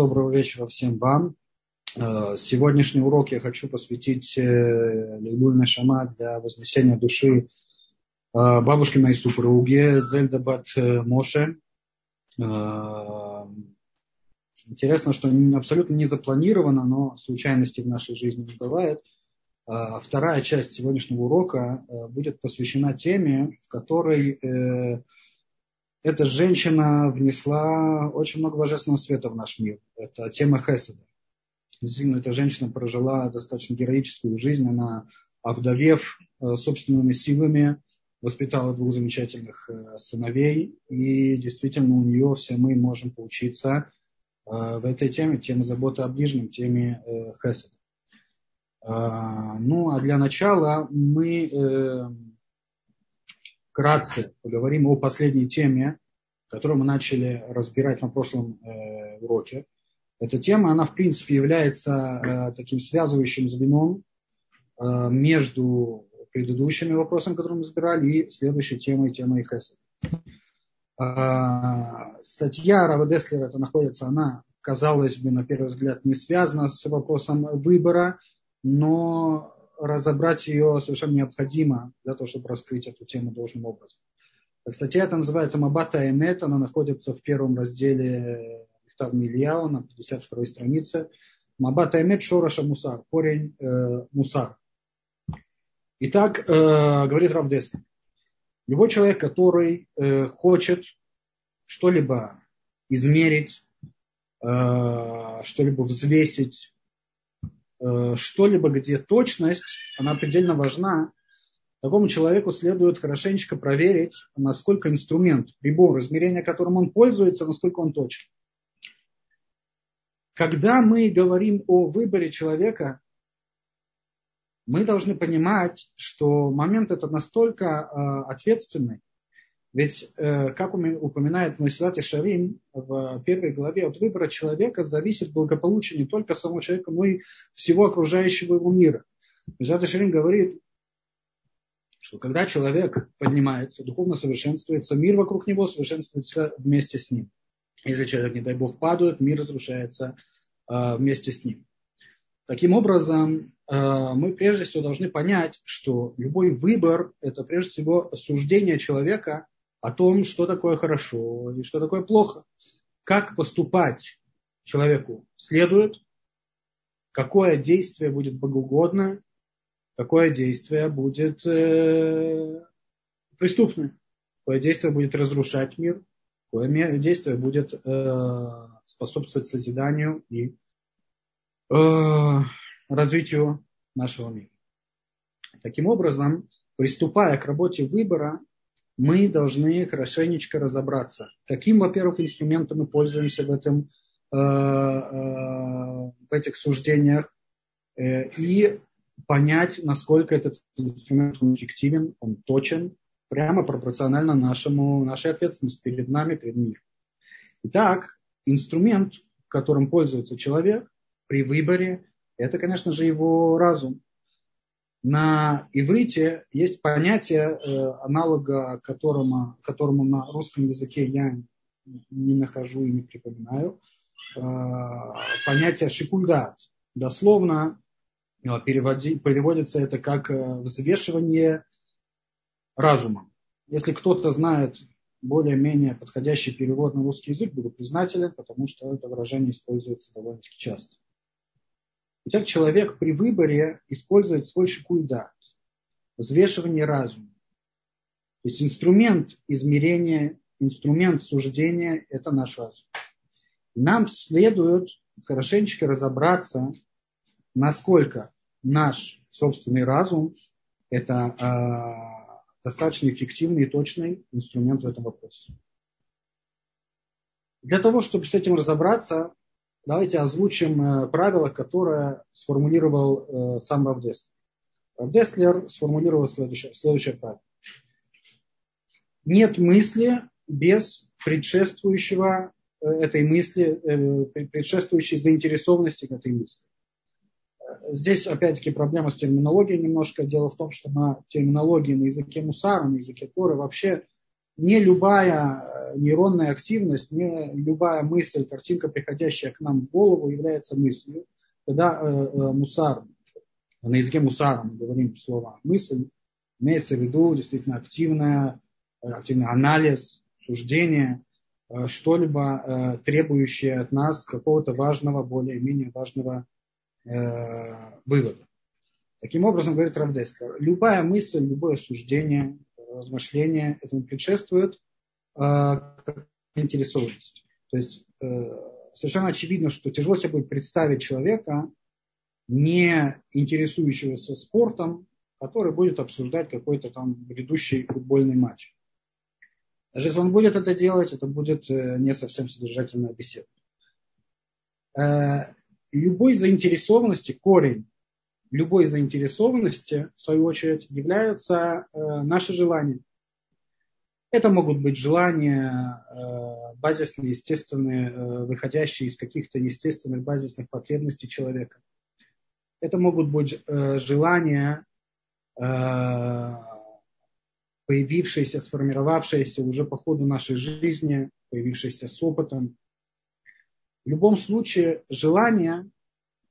Доброго вечера всем вам. Э, сегодняшний урок я хочу посвятить э, Лейлуль Нашама для вознесения души э, бабушки моей супруги Зельдабат Моше. Интересно, что абсолютно не запланировано, но случайностей в нашей жизни не бывает. Вторая часть сегодняшнего урока будет посвящена теме, в которой эта женщина внесла очень много божественного света в наш мир. Это тема Хеседа. Действительно, эта женщина прожила достаточно героическую жизнь. Она, овдовев э, собственными силами, воспитала двух замечательных э, сыновей. И действительно, у нее все мы можем поучиться э, в этой теме, теме заботы о ближнем, теме Хеседа. Ну, а для начала мы вкратце поговорим о последней теме, которую мы начали разбирать на прошлом э, уроке. Эта тема, она в принципе является э, таким связывающим звеном э, между предыдущими вопросами, которые мы разбирали, и следующей темой, темой Хесед. Э, статья Рава Деслера, это находится, она, казалось бы, на первый взгляд, не связана с вопросом выбора, но разобрать ее совершенно необходимо для того, чтобы раскрыть эту тему должным образом. Статья это называется Мабата Эмет, она находится в первом разделе Михтав Мильяу на 52 странице. Мабата Эмет Шораша Мусар, корень э, Мусар. Итак, э, говорит Равдес, любой человек, который э, хочет что-либо измерить, э, что-либо взвесить, что-либо, где точность, она предельно важна, такому человеку следует хорошенечко проверить, насколько инструмент, прибор, измерения которым он пользуется, насколько он точен. Когда мы говорим о выборе человека, мы должны понимать, что момент этот настолько э, ответственный, ведь, э, как упоминает Масилат Шарим в первой главе, от выбора человека зависит благополучие не только самого человека, но и всего окружающего его мира. Масилат Шарим говорит, что когда человек поднимается, духовно совершенствуется, мир вокруг него совершенствуется вместе с ним. Если человек, не дай бог, падает, мир разрушается э, вместе с ним. Таким образом, э, мы прежде всего должны понять, что любой выбор – это прежде всего суждение человека о том, что такое хорошо и что такое плохо. Как поступать человеку следует, какое действие будет богоугодно, какое действие будет э, преступное, какое действие будет разрушать мир, какое действие будет э, способствовать созиданию и э, развитию нашего мира. Таким образом, приступая к работе выбора, мы должны хорошенечко разобраться, каким, во-первых, инструментом мы пользуемся в, этом, э, э, в этих суждениях, э, и понять, насколько этот инструмент эффективен, он точен, прямо пропорционально нашему, нашей ответственности перед нами, перед миром. Итак, инструмент, которым пользуется человек при выборе, это, конечно же, его разум на иврите есть понятие, э, аналога которому, которому на русском языке я не нахожу и не припоминаю. Э, понятие шикульдат. Дословно э, переводи, переводится это как взвешивание разума. Если кто-то знает более-менее подходящий перевод на русский язык, буду признателен, потому что это выражение используется довольно-таки часто. Итак, человек при выборе использует свой шикульдат, взвешивание разума. То есть инструмент измерения, инструмент суждения – это наш разум. Нам следует хорошенечко разобраться, насколько наш собственный разум – это э, достаточно эффективный и точный инструмент в этом вопросе. Для того, чтобы с этим разобраться, давайте озвучим э, правило, которое сформулировал э, сам Равдеслер. Равдеслер сформулировал следующее, следующее правило. Нет мысли без предшествующего э, этой мысли, предшествующей заинтересованности к этой мысли. Здесь, опять-таки, проблема с терминологией немножко. Дело в том, что на терминологии на языке мусара, на языке Торы вообще не любая э, нейронная активность, не любая мысль, картинка, приходящая к нам в голову, является мыслью. Когда э, э, мусар, на языке мусара мы говорим слово мысль, имеется в виду действительно активная, активный анализ, суждение, что-либо требующее от нас какого-то важного, более-менее важного вывода. Таким образом, говорит Равдеслер, любая мысль, любое суждение, размышление этому предшествует интересованность. То есть совершенно очевидно, что тяжело себе будет представить человека, не интересующегося спортом, который будет обсуждать какой-то там грядущий футбольный матч. Даже если он будет это делать, это будет э, не совсем содержательная беседа. Э, любой заинтересованности, корень любой заинтересованности, в свою очередь, являются э, наши желания. Это могут быть желания базисные, естественные, выходящие из каких-то естественных базисных потребностей человека. Это могут быть желания Э, появившееся, сформировавшееся уже по ходу нашей жизни, появившееся с опытом. В любом случае желание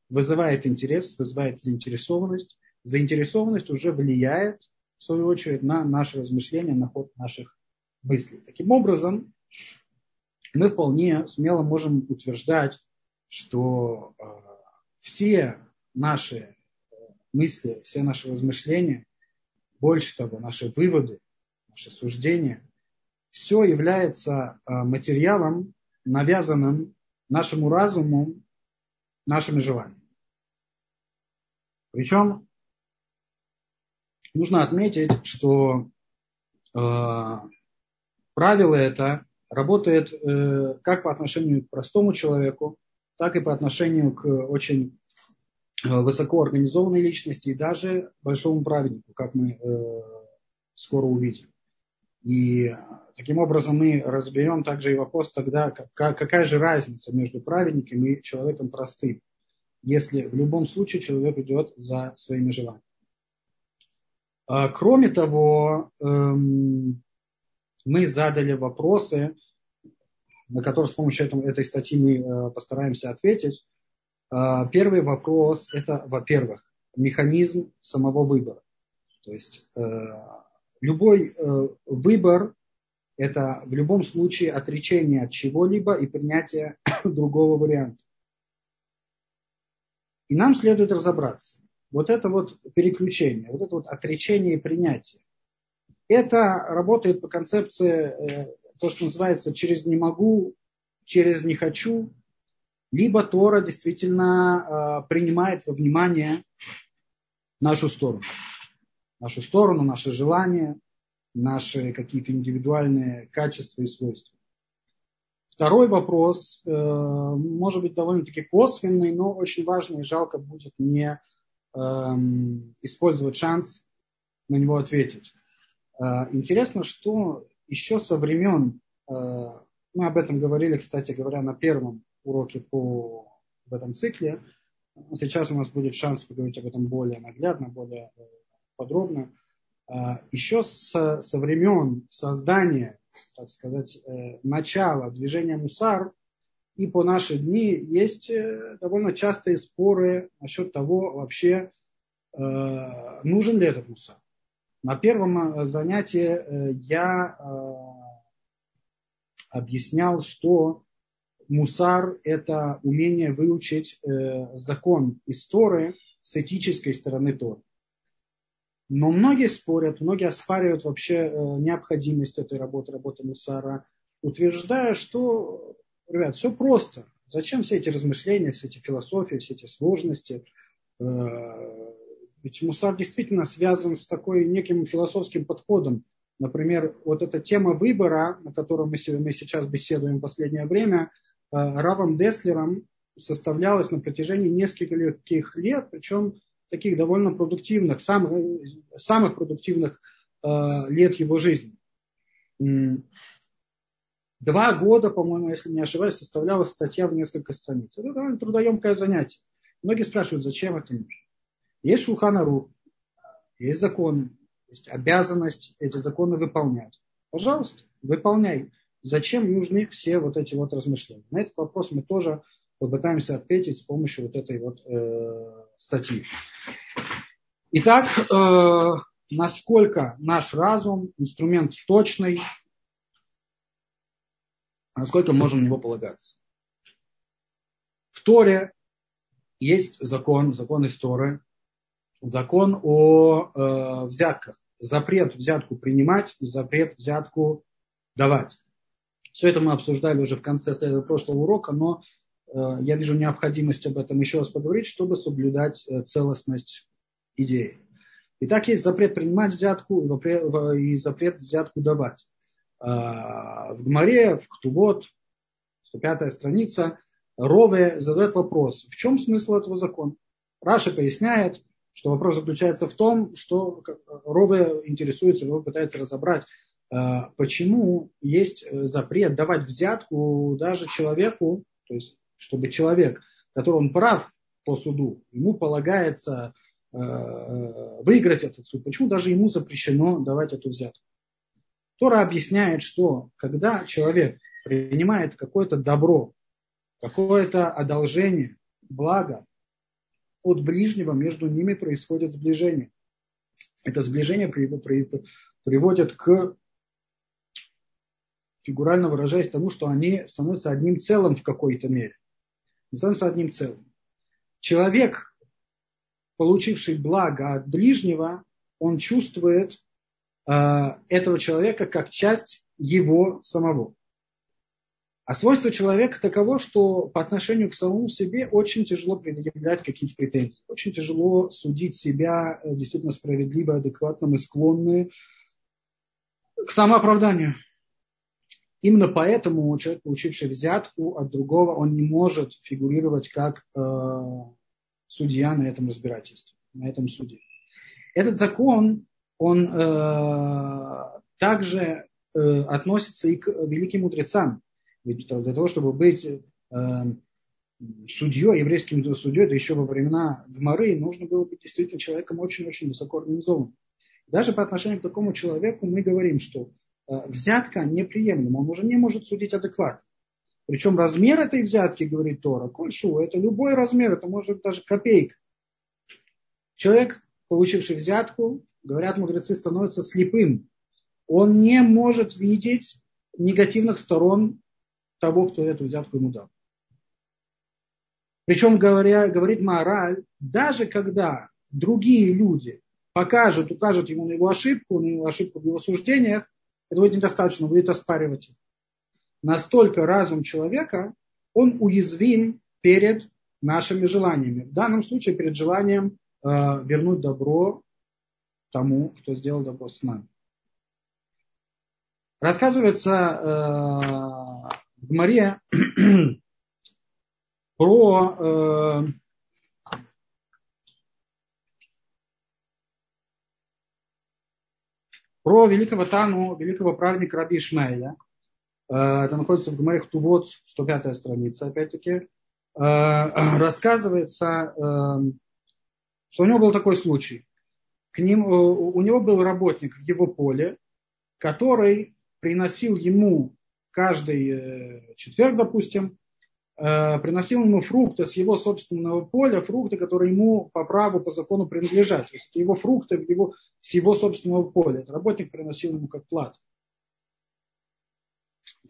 вызывает интерес, вызывает заинтересованность. Заинтересованность уже влияет, в свою очередь, на наши размышления, на ход наших мыслей. Таким образом, мы вполне смело можем утверждать, что э, все наши мысли, все наши размышления, больше того, наши выводы, наши суждения, все является а, материалом, навязанным нашему разуму, нашими желаниями. Причем нужно отметить, что э, правило это работает э, как по отношению к простому человеку, так и по отношению к очень Э, высоко организованной личности и даже большому праведнику, как мы э, скоро увидим. И таким образом мы разберем также и вопрос тогда, как, какая же разница между праведником и человеком простым, если в любом случае человек идет за своими желаниями. А, кроме того, эм, мы задали вопросы, на которые с помощью этой статьи мы э, постараемся ответить. А, первый вопрос – это, во-первых, механизм самого выбора. То есть э, любой э, выбор – это в любом случае отречение от чего-либо и принятие другого варианта. И нам следует разобраться. Вот это вот переключение, вот это вот отречение и принятие. Это работает по концепции, э, то, что называется через не могу, через не хочу, либо Тора действительно э, принимает во внимание нашу сторону. Нашу сторону, наши желания, наши какие-то индивидуальные качества и свойства. Второй вопрос, э, может быть довольно-таки косвенный, но очень важный и жалко будет не э, использовать шанс на него ответить. Э, интересно, что еще со времен, э, мы об этом говорили, кстати говоря, на первом уроки по в этом цикле. Сейчас у нас будет шанс поговорить об этом более наглядно, более подробно. Еще со, со времен создания, так сказать, э, начала движения Мусар и по наши дни есть э, довольно частые споры насчет того, вообще нужен ли этот Мусар. На первом занятии я объяснял, что мусар – это умение выучить э, закон истории с этической стороны Торы. Но многие спорят, многие оспаривают вообще э, необходимость этой работы, работы мусара, утверждая, что, ребят, все просто. Зачем все эти размышления, все эти философии, все эти сложности? Э, ведь мусар действительно связан с такой неким философским подходом. Например, вот эта тема выбора, на котором мы сейчас беседуем в последнее время – Э, Равом Деслером составлялась на протяжении нескольких лет, причем таких довольно продуктивных, самых, самых продуктивных э, лет его жизни. Два года, по-моему, если не ошибаюсь, составлялась статья в несколько страниц. Это довольно трудоемкое занятие. Многие спрашивают, зачем это нужно. Есть Шулхана есть законы, есть обязанность эти законы выполнять. Пожалуйста. выполняй. Зачем нужны все вот эти вот размышления? На этот вопрос мы тоже попытаемся ответить с помощью вот этой вот э, статьи. Итак, э, насколько наш разум инструмент точный, насколько можем на него полагаться. В Торе есть закон, закон истории, закон о э, взятках. Запрет взятку принимать и запрет взятку давать. Все это мы обсуждали уже в конце прошлого урока, но я вижу необходимость об этом еще раз поговорить, чтобы соблюдать э, целостность идеи. Итак, есть запрет принимать взятку и запрет взятку давать. А, в Гмаре, в Ктубот, 105 страница, Рове задает вопрос, в чем смысл этого закона? Раша поясняет, что вопрос заключается в том, что Рове интересуется, Рове пытается разобрать, почему есть запрет давать взятку даже человеку, то есть чтобы человек, который он прав по суду, ему полагается Э, выиграть этот суд. Почему даже ему запрещено давать эту взятку? Тора объясняет, что когда человек принимает какое-то добро, какое-то одолжение, благо от ближнего, между ними происходит сближение. Это сближение приводит к, фигурально выражаясь, тому, что они становятся одним целым в какой-то мере. Они становятся одним целым. Человек, получивший благо от ближнего, он чувствует э, этого человека как часть его самого. А свойство человека таково, что по отношению к самому себе очень тяжело предъявлять какие-то претензии. Очень тяжело судить себя э, действительно справедливо, адекватным и склонным к самооправданию. Именно поэтому человек, получивший взятку от другого, он не может фигурировать как э, судья на этом разбирательстве, на этом суде. Этот закон, он э, также э, относится и к великим мудрецам. Ведь для того, чтобы быть э, судьей, еврейским судьей, это еще во времена Гмары, нужно было быть действительно человеком очень-очень высоко организованным. Даже по отношению к такому человеку мы говорим, что взятка неприемлема, он уже не может судить адекватно. Причем размер этой взятки, говорит Тора, кольшу, это любой размер, это может быть даже копейка. Человек, получивший взятку, говорят мудрецы, становится слепым. Он не может видеть негативных сторон того, кто эту взятку ему дал. Причем, говоря, говорит Маораль, даже когда другие люди покажут, укажут ему на его ошибку, на его ошибку в его суждениях, это будет недостаточно, будет оспаривать их настолько разум человека, он уязвим перед нашими желаниями. В данном случае перед желанием э, вернуть добро тому, кто сделал добро с нами. Рассказывается э, в Гмаре про э, про великого Тану, великого праведника Раби Ишмаэля, Э, это находится в Гмаре Тувот, 105 страница, опять-таки, э, рассказывается, э, что у него был такой случай. К ним, у него был работник в его поле, который приносил ему каждый четверг, допустим, приносил ему фрукты с его собственного поля, фрукты, которые ему по праву, по закону принадлежат. То есть его фрукты его, с его собственного поля. Этот работник приносил ему как плату.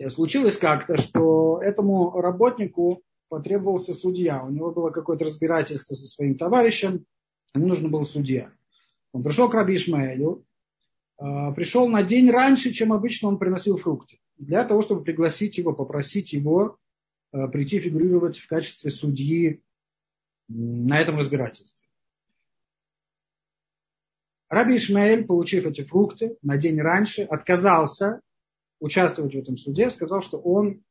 Случилось как-то, что этому работнику потребовался судья. У него было какое-то разбирательство со своим товарищем, ему нужен был судья. Он пришел к Раби Ишмаэлю, а, пришел на день раньше, чем обычно он приносил фрукты, для того, чтобы пригласить его, попросить его прийти фигурировать в качестве судьи на этом разбирательстве. Раби Ишмаэль, получив эти фрукты на день раньше, отказался участвовать в этом суде, сказал, что он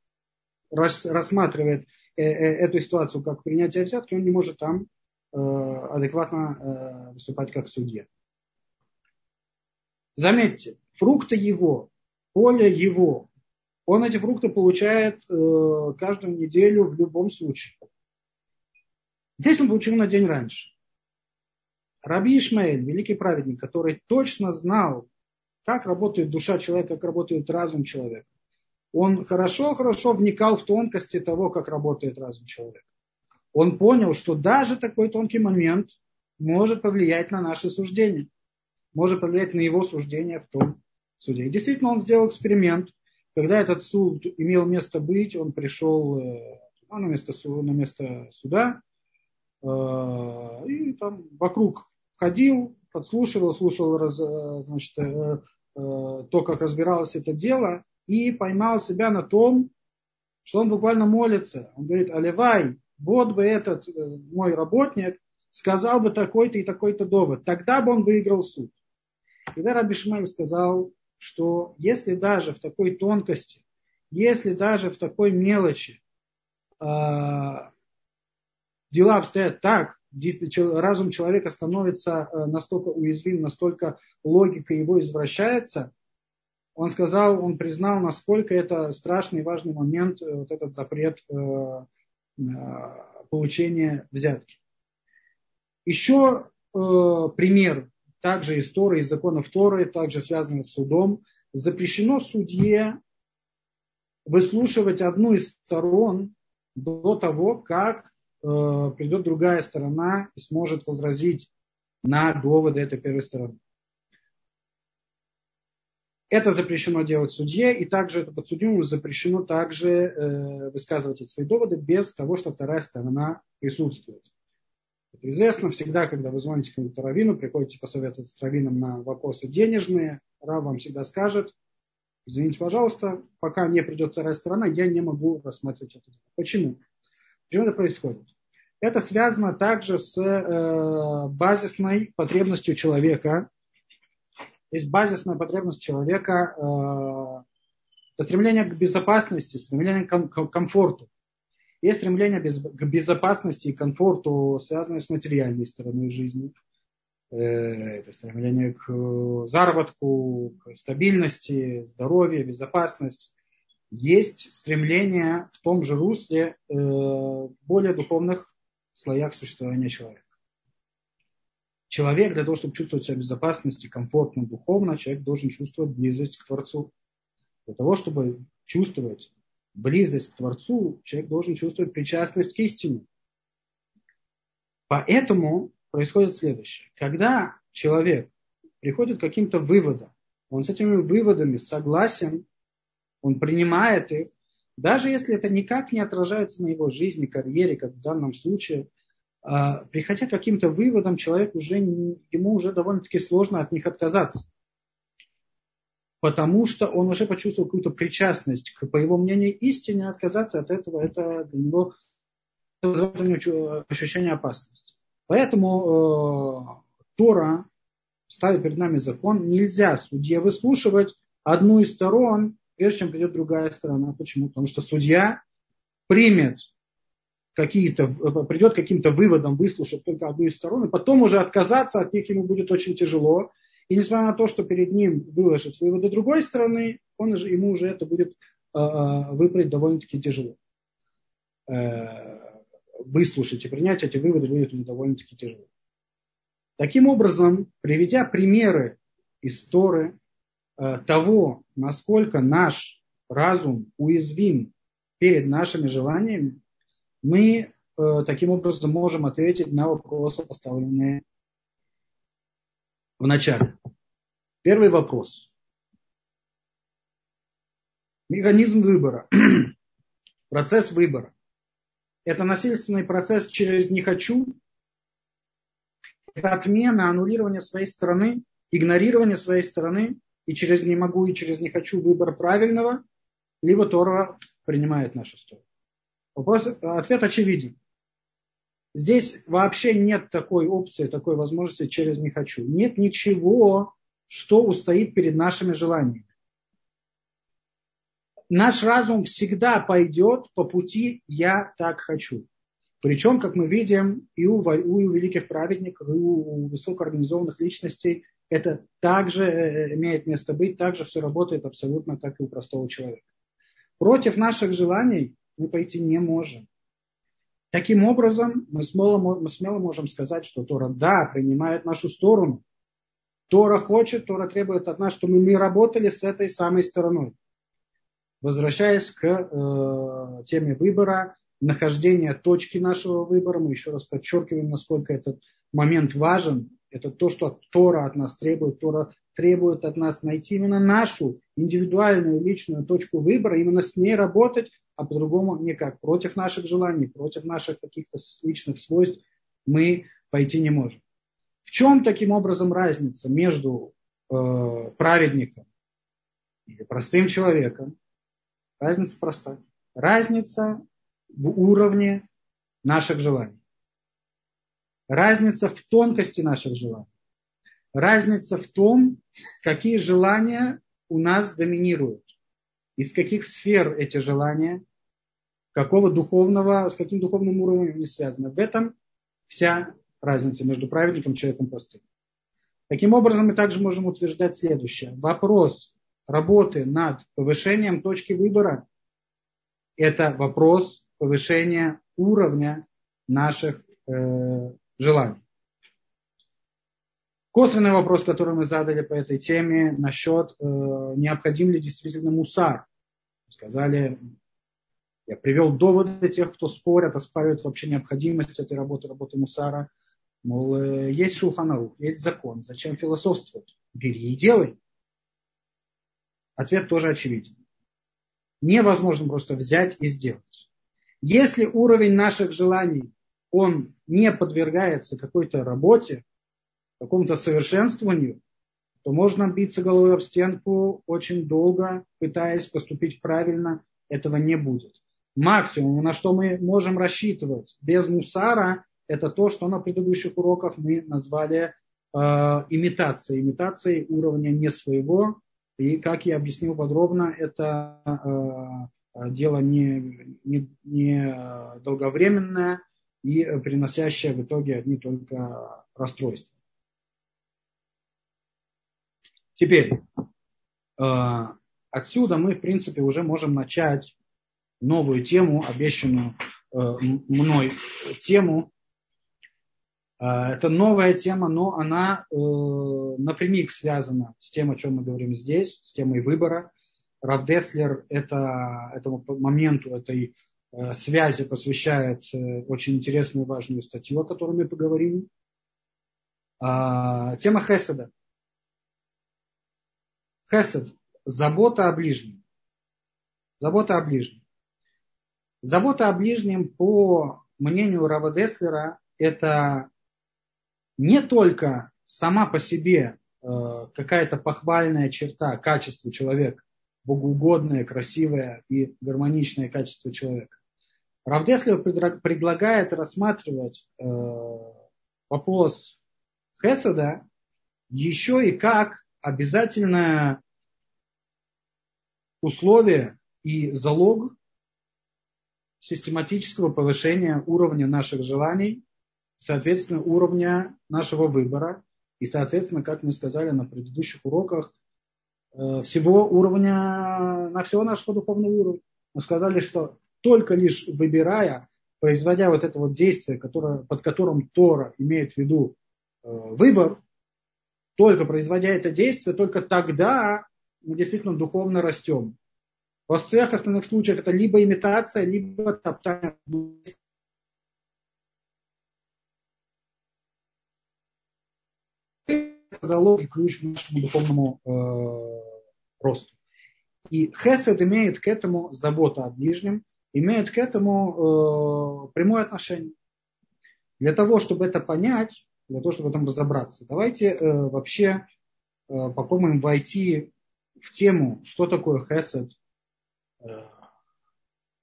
рассматривает э, э, эту ситуацию как принятие взятки, он не может там э, адекватно выступать как судья. Заметьте, фрукты его, поле его, он эти фрукты получает каждую неделю в любом случае. Здесь он получил на день раньше. Раби Ишмаэль, великий праведник, который точно знал, как работает душа человека, как работает разум человека. Он хорошо-хорошо вникал в тонкости того, как работает разум человека. Он понял, что даже такой тонкий момент может повлиять на наши суждения, может повлиять на его суждение в том суде. И действительно, он сделал эксперимент. Когда этот суд имел место быть, он пришел э, на место, на место суда э, и там вокруг ходил, подслушивал, слушал раз, э, значит, то, как разбиралось это дело, и поймал себя на том, что он буквально молится. Он говорит, Оливай, вот бы этот мой работник сказал бы такой-то и такой-то довод, тогда бы он выиграл суд. И Раби Шмаль сказал, что если даже в такой тонкости, если даже в такой мелочи э, дела обстоят так, разум человека становится э, настолько уязвим, настолько логика его извращается, он сказал, он признал, насколько это страшный и важный момент, э, вот этот запрет э, получения взятки. Еще пример также из Торы, из законов Торы, также связанный с судом, запрещено судье выслушивать одну из сторон до того, как э, придет другая сторона и сможет возразить на доводы этой первой стороны. Это запрещено делать судье, и также это подсудимому запрещено также э, высказывать эти свои доводы без того, что вторая сторона присутствует. Это известно всегда, когда вы звоните какому-то раввину, приходите посоветоваться с раввином на вопросы денежные, Рав вам всегда скажет, извините, пожалуйста, пока не придет вторая сторона, я не могу рассматривать это. Почему? Почему это происходит? Это связано также с э, базисной потребностью человека. Есть базисная потребность человека, э, стремление к безопасности, стремление к комфорту. Есть стремление к безопасности и комфорту, связанное с материальной стороной жизни. Э, это стремление к э, заработку, к стабильности, здоровью, безопасности. Есть стремление в том же русле э, в более духовных слоях существования человека. Человек для того, чтобы чувствовать себя в безопасности, комфортно, духовно, человек должен чувствовать близость к Творцу. Для того, чтобы чувствовать близость к Творцу, человек должен чувствовать причастность к истине. Поэтому происходит следующее. Когда человек приходит к каким-то выводам, он с этими выводами согласен, он принимает их, даже если это никак не отражается на его жизни, карьере, как в данном случае, а, приходя к каким-то выводам, человек уже, ему уже довольно-таки сложно от них отказаться потому что он уже почувствовал какую-то причастность к, по его мнению, истине, отказаться от этого, это для него ощущение опасности. Поэтому э, Тора ставит перед нами закон, нельзя судье выслушивать одну из сторон, прежде чем придет другая сторона. Почему? Потому что судья примет какие-то, придет к каким-то выводам, выслушать только одну из сторон, и потом уже отказаться от них ему будет очень тяжело, и несмотря на то, что перед ним выложат выводы другой стороны, он, ему уже это будет э, э, выбрать довольно-таки тяжело. Э, выслушать и принять эти выводы будет ему довольно-таки тяжело. Таким образом, приведя примеры из Торы того, насколько наш разум уязвим перед нашими желаниями, мы таким образом можем ответить на вопросы, поставленные в начале. Первый вопрос. Механизм выбора. процесс выбора. Это насильственный процесс через «не хочу». Это отмена, аннулирование своей стороны, игнорирование своей стороны и через «не могу» и через «не хочу» выбор правильного, либо Тора принимает нашу сторону. Вопрос, ответ очевиден. Здесь вообще нет такой опции, такой возможности через «не хочу». Нет ничего, что устоит перед нашими желаниями. Наш разум всегда пойдет по пути «я так хочу». Причем, как мы видим, и у, у великих праведников, и у высокоорганизованных личностей это также э, имеет место быть, также все работает абсолютно как и у простого человека. Против наших желаний мы пойти не можем. Таким образом, мы смело, мы смело можем сказать, что Тора, да, принимает нашу сторону, Тора хочет, Тора требует от нас, чтобы мы работали с этой самой стороной. Возвращаясь к э, теме выбора, нахождения точки нашего выбора, мы еще раз подчеркиваем, насколько этот момент важен. Это то, что Тора от нас требует. Тора требует от нас найти именно нашу индивидуальную личную точку выбора, именно с ней работать, а по-другому никак. Против наших желаний, против наших каких-то личных свойств мы пойти не можем. В чем таким образом разница между э, праведником или простым человеком? Разница проста. Разница в уровне наших желаний. Разница в тонкости наших желаний. Разница в том, какие желания у нас доминируют. Из каких сфер эти желания, какого духовного, с каким духовным уровнем они связаны. В этом вся разница между праведником и человеком простым. Таким образом, мы также можем утверждать следующее. Вопрос работы над повышением точки выбора – это вопрос повышения уровня наших э, желаний. Косвенный вопрос, который мы задали по этой теме насчет, э, необходим ли действительно мусар. Сказали, я привел доводы тех, кто спорят, оспаривают вообще необходимость этой работы, работы мусара. Мол, э, есть шулханарух, есть закон, зачем философствовать? Бери и делай. Ответ тоже очевиден. Невозможно просто взять и сделать. Если уровень наших желаний, он не подвергается какой-то работе, какому-то совершенствованию, то можно биться головой об стенку очень долго, пытаясь поступить правильно, этого не будет. Максимум, на что мы можем рассчитывать без мусара, это то, что на предыдущих уроках мы назвали э, имитацией, имитацией уровня не своего. И, как я объяснил подробно, это э, дело не, не, не долговременное и приносящее в итоге одни только расстройства. Теперь, э, отсюда мы, в принципе, уже можем начать новую тему, обещанную э, мной тему. Э, это новая тема, но она напрямик связана с тем, о чем мы говорим здесь, с темой выбора. Рав Деслер это, этому моменту, этой связи посвящает очень интересную и важную статью, о которой мы поговорим. Тема Хеседа. Хесед – забота о ближнем. Забота о ближнем. Забота о ближнем, по мнению Рава Деслера, это не только сама по себе э, какая-то похвальная черта, качество человека, богоугодное, красивое и гармоничное качество человека. Равдеслер предлагает рассматривать э, вопрос Хеседа еще и как обязательное условие и залог систематического повышения уровня наших желаний, соответственно, уровня нашего выбора и, соответственно, как мы сказали на предыдущих уроках, э, всего уровня, на всего нашего духовного уровня. Мы сказали, что только лишь выбирая, производя вот это вот действие, которое, под которым Тора имеет в виду э, выбор, только производя это действие, только тогда мы действительно духовно растем. Во всех остальных случаях это либо имитация, либо топтание. Залог и ключ к нашему духовному э, росту. И хесед имеет к этому заботу о ближнем, имеет к этому э, прямое отношение. Для того, чтобы это понять, для того, чтобы в этом разобраться. Давайте э, вообще э, попробуем войти в тему, что такое хесед, э,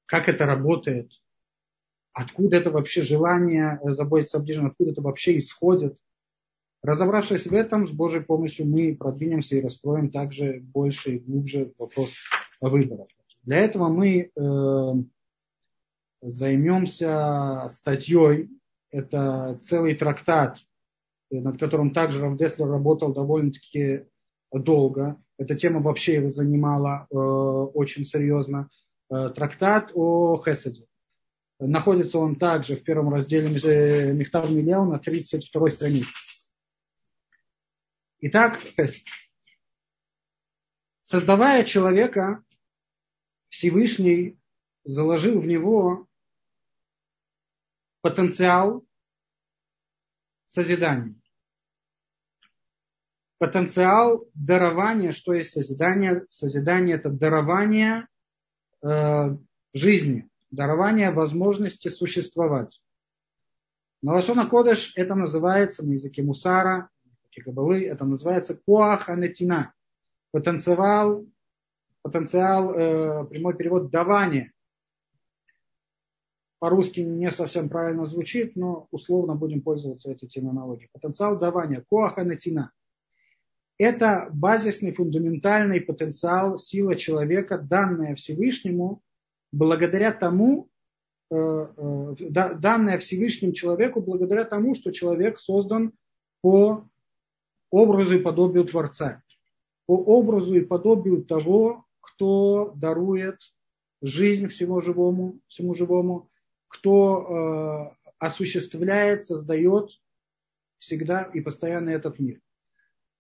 как это работает, откуда это вообще желание заботиться о ближнем, откуда это вообще исходит. Разобравшись в этом, с Божьей помощью мы продвинемся и раскроем также больше и глубже вопрос выборов. Для этого мы э, займемся статьей, это целый трактат над которым также Равдеслер работал довольно-таки долго. Эта тема вообще его занимала э, очень серьезно. Э, трактат о Хеседе. Находится он также в первом разделе Мехтав Миллиау на 32 странице. Итак, создавая человека, Всевышний заложил в него потенциал созидания. Потенциал дарования, что есть созидание. Созидание это дарование э, жизни, дарование возможности существовать. На Лашона это называется на языке Мусара, Кабалы, это называется Коаханетина. Потенциал, потенциал э, прямой перевод давания. По-русски не совсем правильно звучит, но условно будем пользоваться этой терминологией. Потенциал давания. Коаханетина. Это базисный, фундаментальный потенциал, сила человека, данная Всевышнему, благодаря тому, э, э, данная Всевышнему человеку, благодаря тому, что человек создан по образу и подобию Творца. По образу и подобию того, кто дарует жизнь всему живому, всему живому, кто э, осуществляет, создает всегда и постоянно этот мир.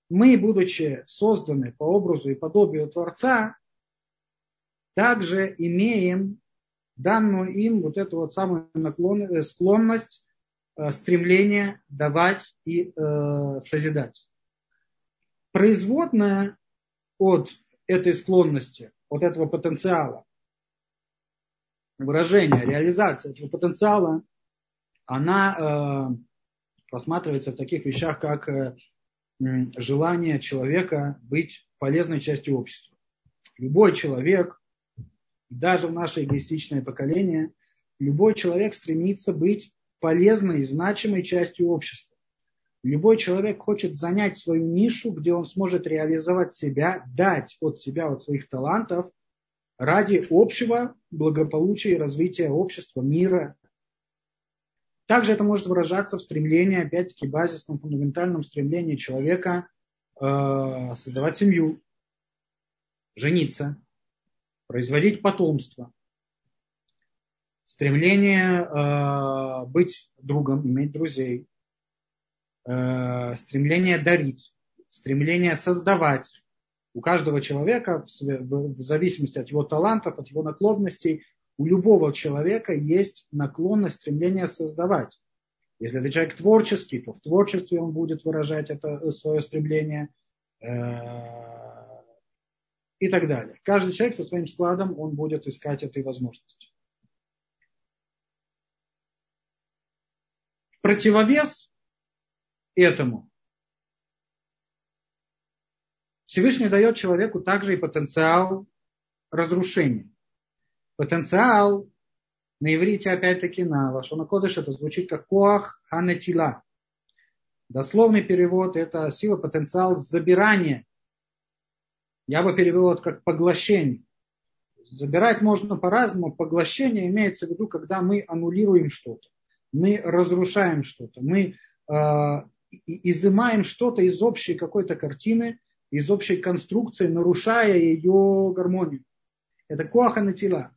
Мы, будучи созданы по образу и подобию Творца, также имеем данную им вот эту вот самую наклон, склонность, э, стремление давать и э, созидать производная от этой склонности, от этого потенциала, выражение, реализация этого потенциала, она э, рассматривается в таких вещах, как э, желание человека быть полезной частью общества. Любой человек, даже в наше эгоистичное поколение, любой человек стремится быть полезной и значимой частью общества. Любой человек хочет занять свою нишу, где он сможет реализовать себя, дать от себя, от своих талантов ради общего благополучия и развития общества, мира. Также это может выражаться в стремлении, опять-таки, базисном, фундаментальном стремлении человека э, создавать семью, жениться, производить потомство, стремление э, быть другом, иметь друзей, Э, стремление дарить, стремление создавать. У каждого человека, в зависимости от его талантов, от его наклонностей, у любого человека есть наклонность, стремление создавать. Если это человек творческий, то в творчестве он будет выражать это э, свое стремление э, и так далее. Каждый человек со своим складом, он будет искать этой возможности. Противовес этому. Всевышний дает человеку также и потенциал разрушения. Потенциал на иврите, опять-таки, на Лашона Кодыш, это звучит как коах ханетила. Дословный перевод – это сила, потенциал забирания. Я бы перевел это как поглощение. Забирать можно по-разному. Поглощение имеется в виду, когда мы аннулируем что-то. Мы разрушаем что-то. Мы э, изымаем что-то из общей какой-то картины, из общей конструкции, нарушая ее гармонию. Это коаха тела.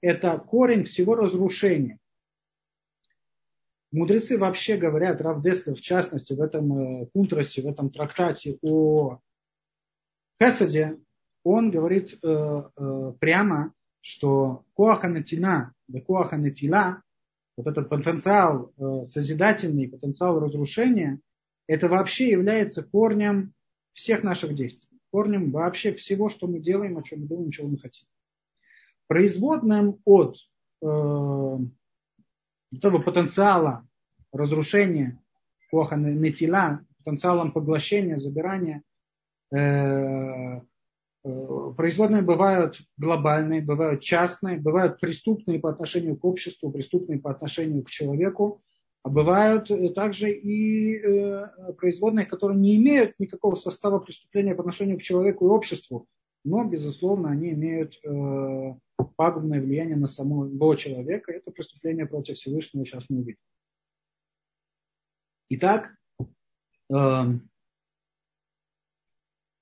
Это корень всего разрушения. Мудрецы вообще говорят, Рав Деслер в частности, в этом кунтрасе, э, в этом трактате о Хесаде, он говорит э, э, прямо, что коаха натина, да коаха натила, вот этот потенциал э, созидательный, потенциал разрушения – это вообще является корнем всех наших действий, корнем вообще всего, что мы делаем, о чем мы думаем, чего мы хотим. Производным от э, этого потенциала разрушения, плохо нетила, потенциалом поглощения, забирания, э, э, производные бывают глобальные, бывают частные, бывают преступные по отношению к обществу, преступные по отношению к человеку, а бывают э, также и э, производные, которые не имеют никакого состава преступления по отношению к человеку и обществу, но, безусловно, они имеют э, пагубное влияние на самого человека. Это преступление против Всевышнего, сейчас мы увидим. Итак,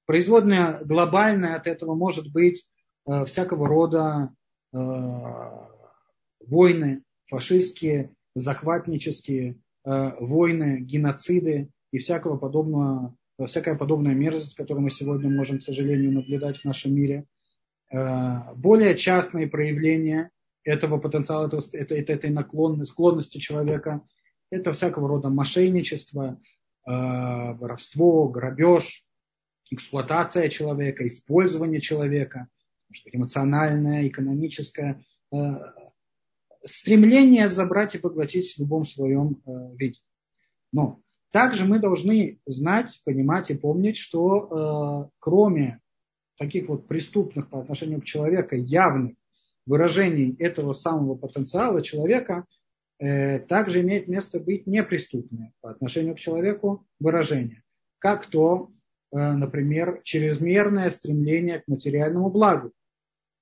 производная глобальная от этого может быть всякого рода войны, фашистские, захватнические э, войны, геноциды и всякого подобного всякая подобная мерзость, которую мы сегодня можем, к сожалению, наблюдать в нашем мире. Э, более частные проявления этого потенциала, этого, этой, наклонности, склонности человека, это всякого рода мошенничество, э, воровство, грабеж, эксплуатация человека, использование человека, эмоциональное, экономическое, э, стремление забрать и поглотить в любом своем виде. Но также мы должны знать, понимать и помнить, что кроме таких вот преступных по отношению к человеку явных выражений этого самого потенциала человека, э, также имеет место быть неприступное по отношению к человеку выражение. Как то, э, например, чрезмерное стремление к материальному благу.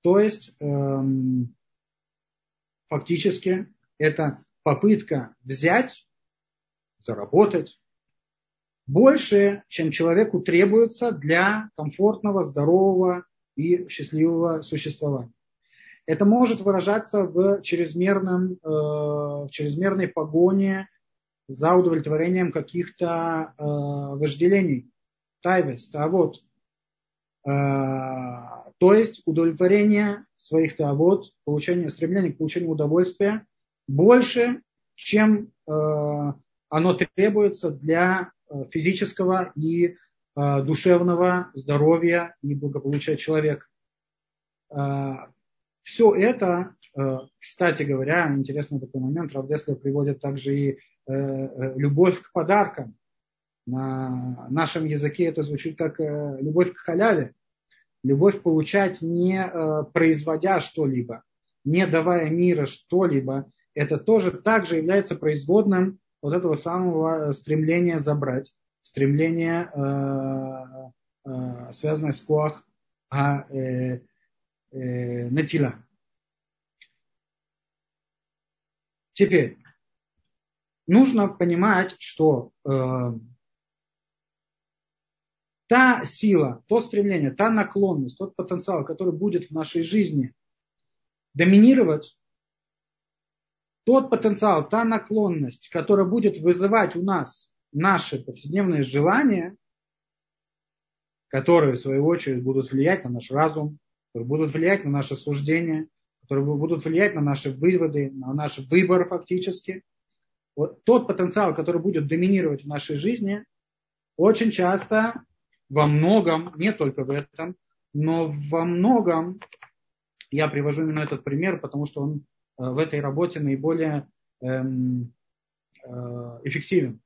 То есть э, фактически это попытка взять, заработать, больше, чем человеку требуется для комфортного, здорового и счастливого существования. Это может выражаться в, чрезмерном, э, в чрезмерной погоне за удовлетворением каких-то э, вожделений. Тайвес, а вот. Э, то есть удовлетворение своих тавод, получение, стремление к получению удовольствия больше, чем э, оно требуется для Э, физического и душевного здоровья и благополучия человека. Все это, кстати говоря, интересный такой момент, Равдеслер приводит также и любовь к подаркам. На нашем языке это звучит как любовь к халяве. Любовь получать не производя что-либо, не давая мира что-либо, это тоже также является производным вот этого самого стремления забрать, стремление, э, э, связанное с коах а, э, э, натила. Теперь, нужно понимать, что э, та сила, то стремление, та наклонность, тот потенциал, который будет в нашей жизни доминировать, тот потенциал, та наклонность, которая будет вызывать у нас наши повседневные желания, которые, в свою очередь, будут влиять на наш разум, которые будут влиять на наше суждение, которые будут влиять на наши выводы, на наш выбор фактически. Вот тот потенциал, который будет доминировать в нашей жизни, очень часто, во многом, не только в этом, но во многом, я привожу именно этот пример, потому что он Э, в этой работе наиболее эм, э, эффективен.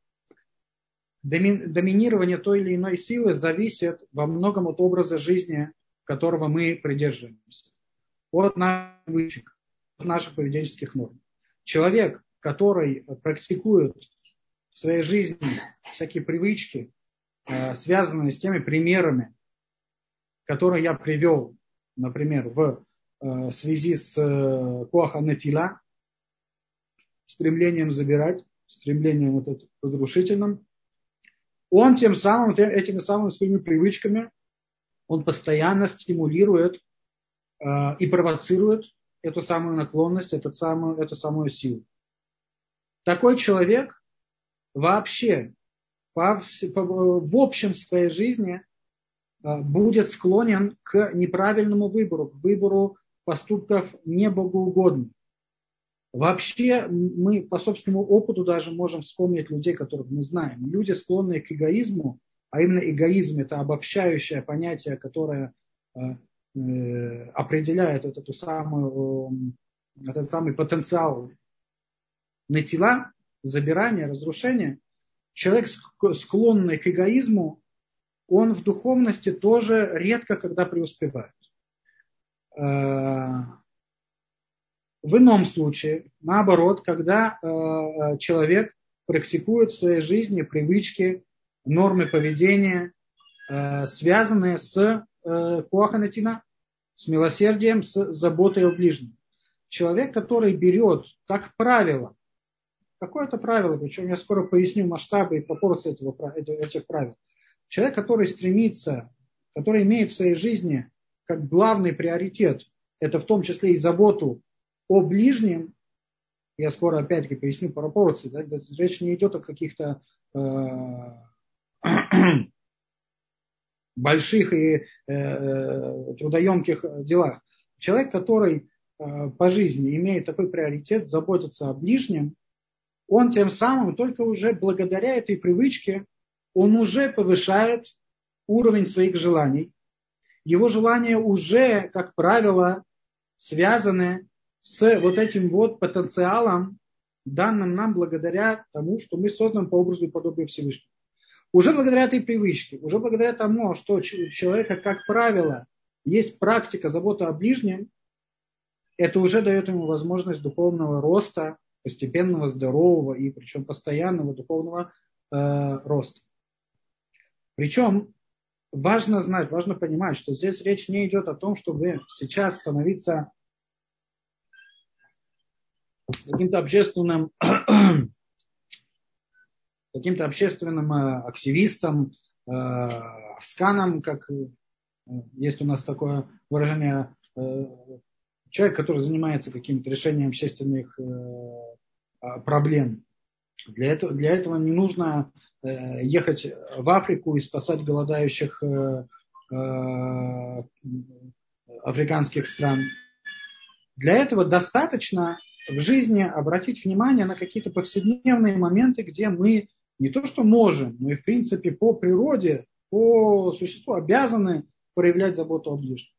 Доминирование той или иной силы зависит во многом от образа жизни, которого мы придерживаемся, от наших привычек, от наших поведенческих норм. Человек, который практикует в своей жизни всякие привычки, связанные с теми примерами, которые я привел, например, в Э, связи с э, Куаханатила, стремлением забирать, стремлением вот этим разрушительным, он тем самым, этими самыми своими привычками, он постоянно стимулирует э, и провоцирует эту самую наклонность, эту самую, эту самую силу. Такой человек вообще в общем своей жизни будет склонен к неправильному выбору, к выбору поступков небогоугодных. Вообще мы по собственному опыту даже можем вспомнить людей, которых мы знаем. Люди, склонные к эгоизму, а именно эгоизм это обобщающее понятие, которое э, э, определяет вот эту самую, э, этот самый потенциал на тела, забирания, разрушения. Человек, склонный к эгоизму, он в духовности тоже редко когда преуспевает. Э, в ином случае, наоборот, когда э, человек практикует в своей жизни привычки, нормы поведения, э, связанные с куаханатина, с милосердием, с заботой о ближнем. Человек, который берет, как правило, какое-то правило, причем я скоро поясню масштабы и пропорции этого, этих правил. Человек, который стремится, который имеет в своей жизни как главный приоритет, это в том числе и заботу о ближнем, я скоро опять-таки поясню по пропорции, да, речь не идет о каких-то э, больших и э, трудоемких делах. Человек, который э, по жизни имеет такой приоритет, заботиться о ближнем, он тем самым только уже благодаря этой привычке, он уже повышает уровень своих желаний. Его желания уже, как правило, связаны с вот этим вот потенциалом, данным нам благодаря тому, что мы созданы по образу и подобию Всевышнего. Уже благодаря этой привычке, уже благодаря тому, что у человека, как правило, есть практика заботы о ближнем, это уже дает ему возможность духовного роста, постепенного, здорового и причем постоянного духовного э, роста. Причем важно знать, важно понимать, что здесь речь не идет о том, чтобы сейчас становиться каким-то общественным каким-то общественным э, активистом, э, сканом, как э, есть у нас такое выражение, человек, который занимается каким-то решением общественных а, проблем. Для этого, для этого не нужно ехать в Африку и спасать голодающих африканских стран. Для этого достаточно в жизни обратить внимание на какие-то повседневные моменты, где мы не то что можем, но и в принципе по природе, по существу обязаны проявлять заботу о ближнем.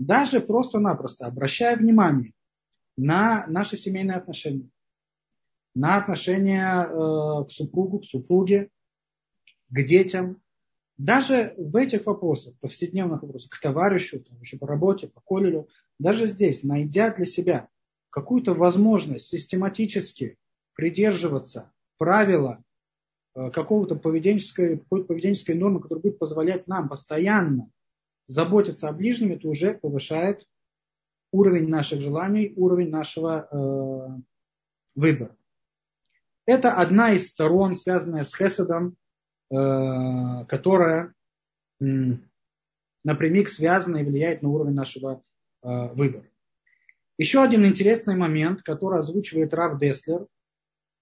Даже просто-напросто обращая внимание на наши семейные отношения, на отношения э, к супругу, к супруге, к детям, даже в этих вопросах, повседневных вопросах, к товарищу, там, еще по работе, по колледжу, даже здесь, найдя для себя какую-то возможность систематически придерживаться правила Э, какого-то поведенческой, поведенческой нормы, которая будет позволять нам постоянно заботиться о ближнем, это уже повышает уровень наших желаний, уровень нашего э, выбора. Это одна из сторон, связанная с Хеседом, э, которая э, напрямик связана и влияет на уровень нашего э, выбора. Еще один интересный момент, который озвучивает Рав Деслер –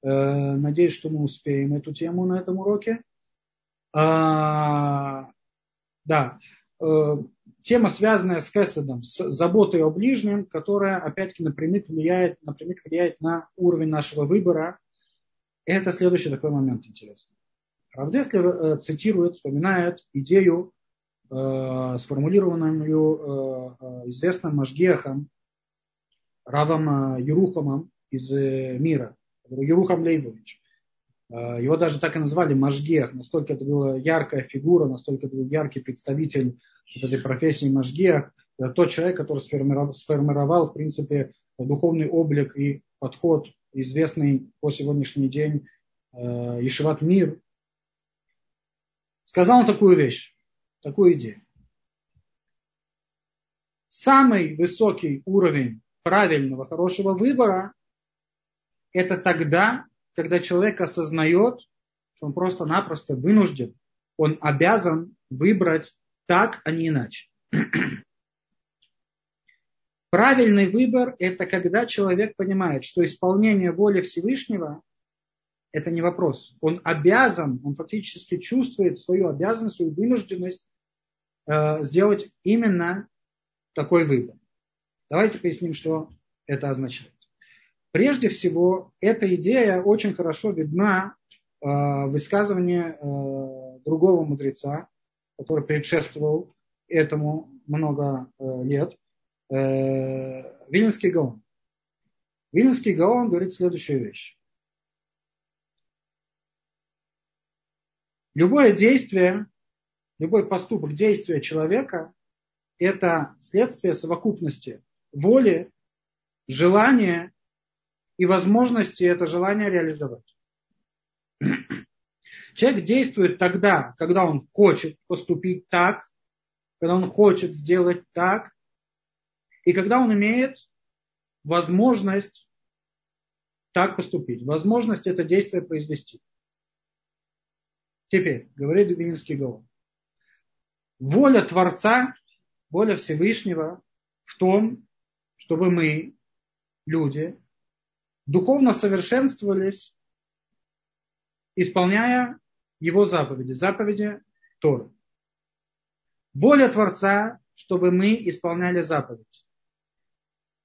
Э, надеюсь, что мы успеем эту тему на этом уроке. А, да, тема, связанная с Хеседом, с заботой о ближнем, которая, опять-таки, напрямик влияет, напрямик влияет на уровень нашего выбора. Это следующий такой момент интересный. Равдеслер э, цитирует, вспоминает идею, сформулированную известным Машгехом, Равом Ерухамом из мира. Ерухам Лейбович. А, его даже так и назвали Машгех. Настолько это была яркая фигура, настолько это был яркий представитель вот этой профессии Машгех. Это тот человек, который сформировал, сформировал, в принципе, духовный облик и подход, известный по сегодняшний день э, Ешеват Мир. Сказал он такую вещь, такую идею. Самый высокий уровень правильного, хорошего выбора это тогда, когда человек осознает, что он просто-напросто вынужден, он обязан выбрать так, а не иначе. Правильный выбор – это когда человек понимает, что исполнение воли Всевышнего – это не вопрос. Он обязан, он фактически чувствует свою обязанность, свою вынужденность э, сделать именно такой выбор. Давайте поясним, что это означает. Прежде всего, эта идея очень хорошо видна э, в высказывании э, другого мудреца, который предшествовал этому много э, лет, Вильнинский Гаон. Вильнинский Гаон говорит следующую вещь. Любое действие, любой поступок, действие человека – это следствие совокупности воли, желания и возможности это желание реализовать. Человек действует тогда, когда он хочет поступить так, когда он хочет сделать так, и когда он имеет возможность так поступить, возможность это действие произвести. Теперь, говорит Дубинский Гаон, воля Творца, воля Всевышнего в том, чтобы мы, люди, духовно совершенствовались, исполняя его заповеди, заповеди Торы. Воля Творца, чтобы мы исполняли заповедь.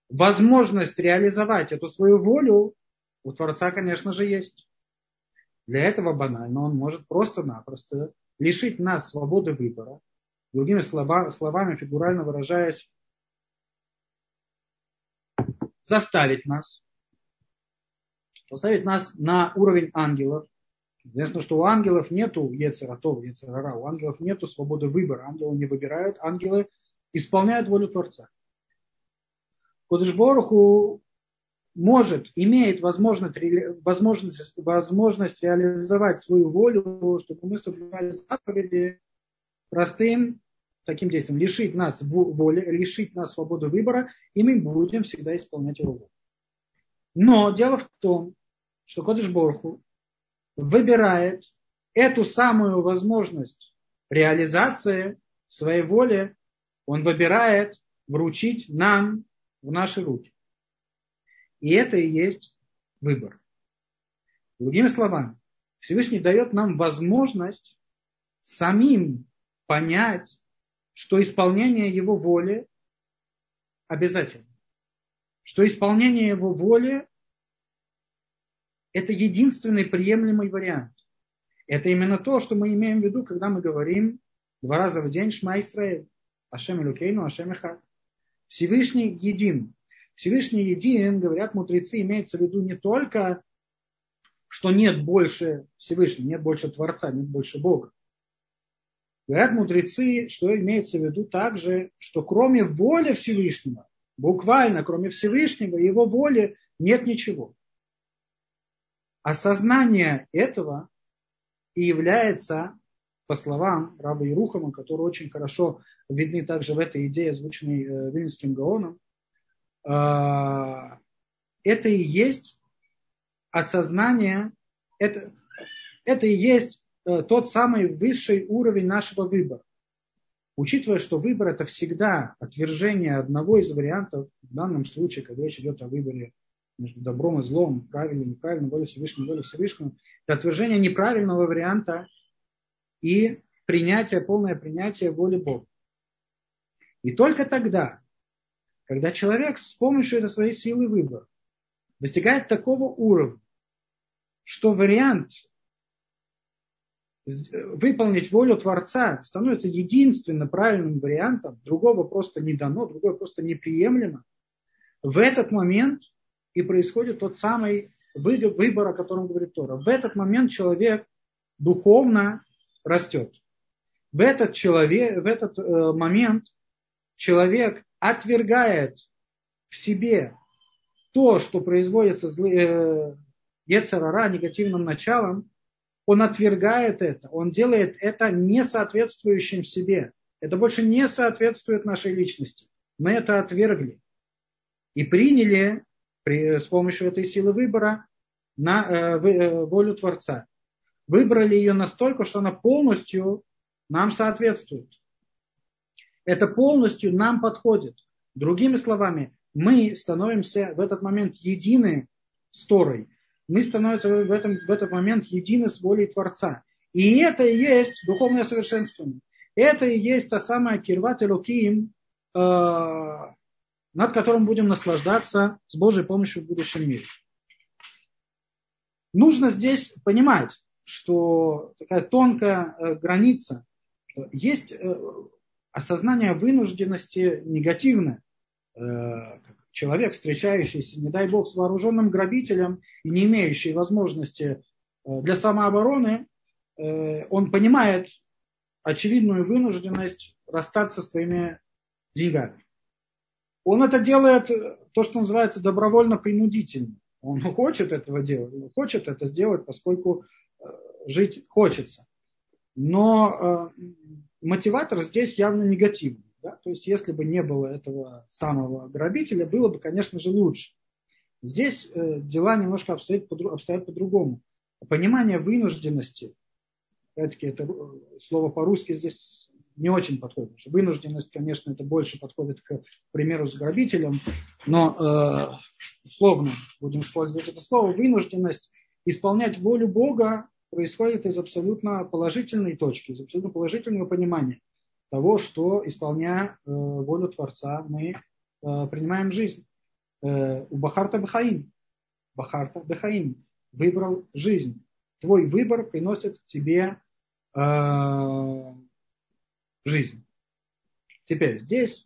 Возможность реализовать эту свою волю у Творца, конечно же, есть. Для этого банально он может просто-напросто лишить нас свободы выбора, другими словами, фигурально выражаясь, заставить нас, поставить нас на уровень ангелов. Известно, что у ангелов нету ецератов, ецерара, у ангелов нету свободы выбора. Ангелы не выбирают, ангелы исполняют волю Творца. Кудышборуху может, имеет возможность, возможность, возможность реализовать свою волю, чтобы мы соблюдали заповеди простым таким действием, лишить нас воли, лишить нас свободы выбора, и мы будем всегда исполнять его волю. Но дело в том, что Кодыш Борху выбирает эту самую возможность реализации своей воли, он выбирает вручить нам в наши руки. И это и есть выбор. Другими словами, Всевышний дает нам возможность самим понять, что исполнение его воли обязательно. Что исполнение его воли – это единственный приемлемый вариант. Это именно то, что мы имеем в виду, когда мы говорим два раза в день Шма Исраэль. Ашем Илюкейну, Ашем Ихад. Всевышний един. Всевышний един, говорят мудрецы, имеется в виду не только, что нет больше Всевышнего, нет больше Творца, нет больше Бога. Говорят мудрецы, что имеется в виду также, что кроме воли Всевышнего, буквально кроме Всевышнего и его воли нет ничего. Осознание этого и является, по словам раба Ирухама, который очень хорошо видны также в этой идее, озвученной э, Вильнским Гаоном, а, это и есть осознание, это, это и есть э, тот самый высший уровень нашего выбора. Учитывая, что выбор это всегда отвержение одного из вариантов, в данном случае, когда речь идет о выборе между добром и злом, правильным и неправильным, волей Всевышнего, волей Всевышнего, это отвержение неправильного варианта и принятие, полное принятие воли Бога. И только тогда, когда человек с помощью этой своей силы выбора достигает такого уровня, что вариант выполнить волю Творца становится единственно правильным вариантом, другого просто не дано, другое просто неприемлемо, в этот момент и происходит тот самый выбор, о котором говорит Тора. В этот момент человек духовно растет. В этот, человек, в этот э, момент человек отвергает в себе то, что производится злые, Ецарара, негативным началом, он отвергает это, он делает это не соответствующим себе. Это больше не соответствует нашей личности. Мы это отвергли и приняли при, с помощью этой силы выбора на э, э, волю Творца. Выбрали ее настолько, что она полностью нам соответствует это полностью нам подходит. Другими словами, мы становимся в этот момент едины с Торой. Мы становимся в, этом, в этот момент едины с волей Творца. И это и есть духовное совершенствование. Это и есть та самая кирват Элоким, э, над которым будем наслаждаться с Божьей помощью в будущем мире. Нужно здесь понимать, что такая тонкая э, граница. Есть э, осознание вынужденности негативное. Э, человек, встречающийся, не дай бог, с вооруженным грабителем и не имеющий возможности для самообороны, он понимает очевидную вынужденность расстаться с своими деньгами. Он это делает, то, что называется, добровольно-принудительно. Он хочет этого делать, он хочет это сделать, поскольку жить хочется. Но мотиватор здесь явно негативный. Да? То есть, если бы не было этого самого грабителя, было бы, конечно же, лучше. Здесь э, дела немножко обстоят, обстоят по-другому. Понимание вынужденности, опять-таки, это э, слово по-русски здесь не очень подходит. Вынужденность, конечно, это больше подходит к примеру с грабителем, но э, условно будем использовать это слово. Вынужденность исполнять волю Бога происходит из абсолютно положительной точки, из абсолютно положительного понимания. того, что, исполняя э, волю Творца, мы э, принимаем жизнь. Э, у Бахарта Бахаим. Бахарта Бахаим. Выбрал жизнь. Твой выбор приносит тебе э, жизнь. Теперь здесь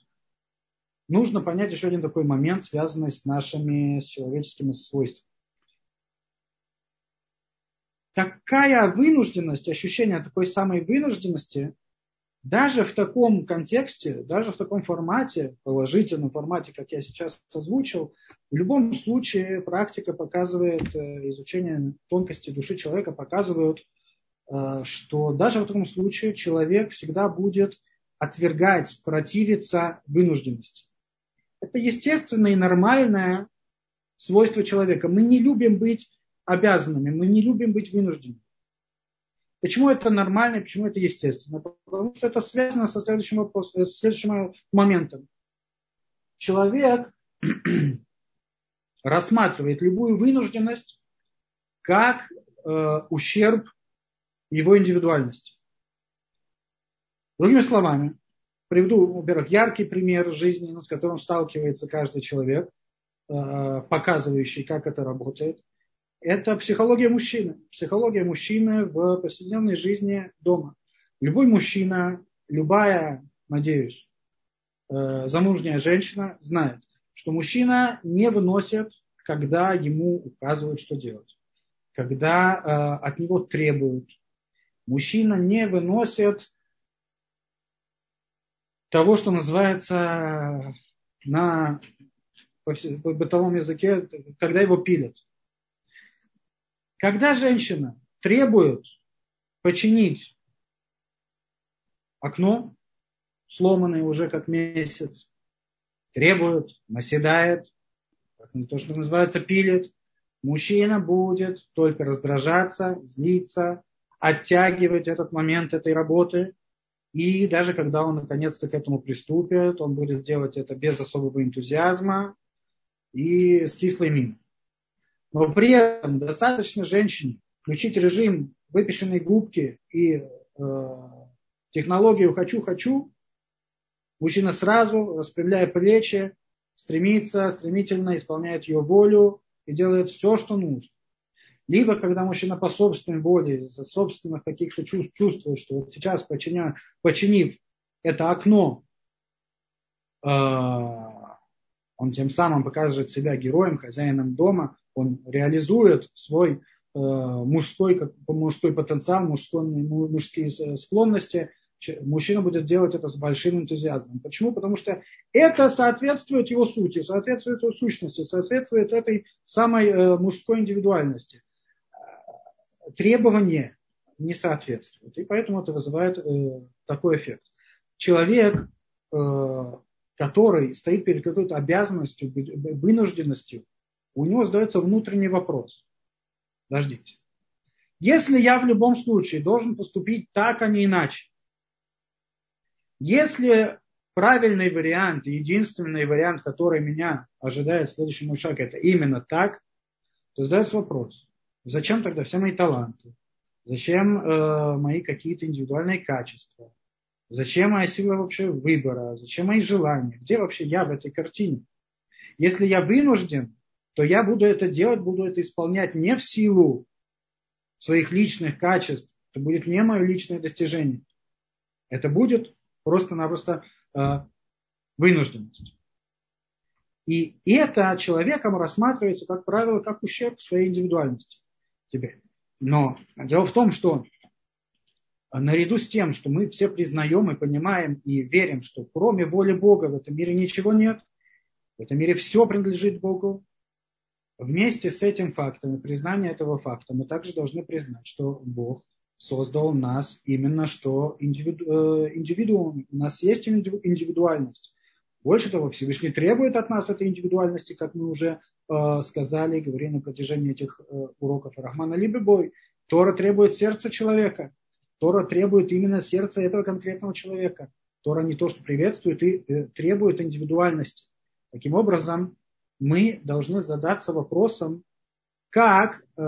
нужно понять еще один такой момент, связанный с нашими с человеческими свойствами. Такая вынужденность, ощущение такой самой вынужденности, даже в таком контексте, даже в таком формате, положительном формате, как я сейчас озвучил, в любом случае практика показывает, э, изучение тонкости души человека показывают, э, что даже в таком случае человек всегда будет отвергать, противиться вынужденности. Это естественное и нормальное свойство человека. Мы не любим быть обязанными, мы не любим быть вынужденными. Почему это нормально, почему это естественно? Потому что это связано со следующим, вопросом, с следующим моментом. Человек рассматривает любую вынужденность как э, ущерб его индивидуальности. Другими словами, приведу, во-первых, яркий пример жизни, с которым сталкивается каждый человек, э, показывающий, как это работает – это психология мужчины. Психология мужчины в повседневной жизни дома. Любой мужчина, любая, надеюсь, э, замужняя женщина знает, что мужчина не выносит, когда ему указывают, что делать, когда э, от него требуют. Мужчина не выносит того, что называется на бытовом языке, когда его пилят. Когда женщина требует починить окно, сломанное уже как месяц, требует, наседает, то, что называется, пилит, мужчина будет только раздражаться, злиться, оттягивать этот момент этой работы. И даже когда он наконец-то к этому приступит, он будет делать это без особого энтузиазма и с кислой миной. Но при этом достаточно женщине включить режим выпеченной губки и э, технологию «хочу-хочу», мужчина сразу, распрямляя плечи, стремится, стремительно исполняет ее волю и делает все, что нужно. Либо когда мужчина по собственной воле, из-за собственных каких-то чувств чувствует, что вот сейчас, починя, починив это окно, э, он тем самым показывает себя героем, хозяином дома, он реализует свой э, мужской, мужской потенциал, мужской, мужские склонности, мужчина будет делать это с большим энтузиазмом. Почему? Потому что это соответствует его сути, соответствует его сущности, соответствует этой самой э, мужской индивидуальности. Требования не соответствуют. И поэтому это вызывает э, такой эффект. Человек, который стоит перед какой-то обязанностью, вынужденностью, у него задается внутренний вопрос. Подождите. Если я в любом случае должен поступить так, а не иначе, если правильный вариант, единственный вариант, который меня ожидает следующему шагу, это именно так, то задается вопрос, зачем тогда все мои таланты, зачем э, мои какие-то индивидуальные качества, зачем моя сила вообще выбора, зачем мои желания, где вообще я в этой картине. Если я вынужден то я буду это делать, буду это исполнять не в силу своих личных качеств, это будет не мое личное достижение. Это будет просто-напросто э, вынужденность. И это человеком рассматривается, как правило, как ущерб своей индивидуальности. Теперь. Но дело в том, что наряду с тем, что мы все признаем и понимаем и верим, что кроме воли Бога в этом мире ничего нет, в этом мире все принадлежит Богу, Вместе с этим фактом и признанием этого факта мы также должны признать, что Бог создал нас именно что индивиду, э, индивидуум. У нас есть индивидуальность. Больше того, Всевышний требует от нас этой индивидуальности, как мы уже сказали и говорили на протяжении этих э, уроков Рахмана Либебой. Тора требует сердца человека. Тора требует именно сердца этого конкретного человека. Тора не то, что приветствует и э, требует индивидуальности. Таким образом, мы должны задаться вопросом, как э,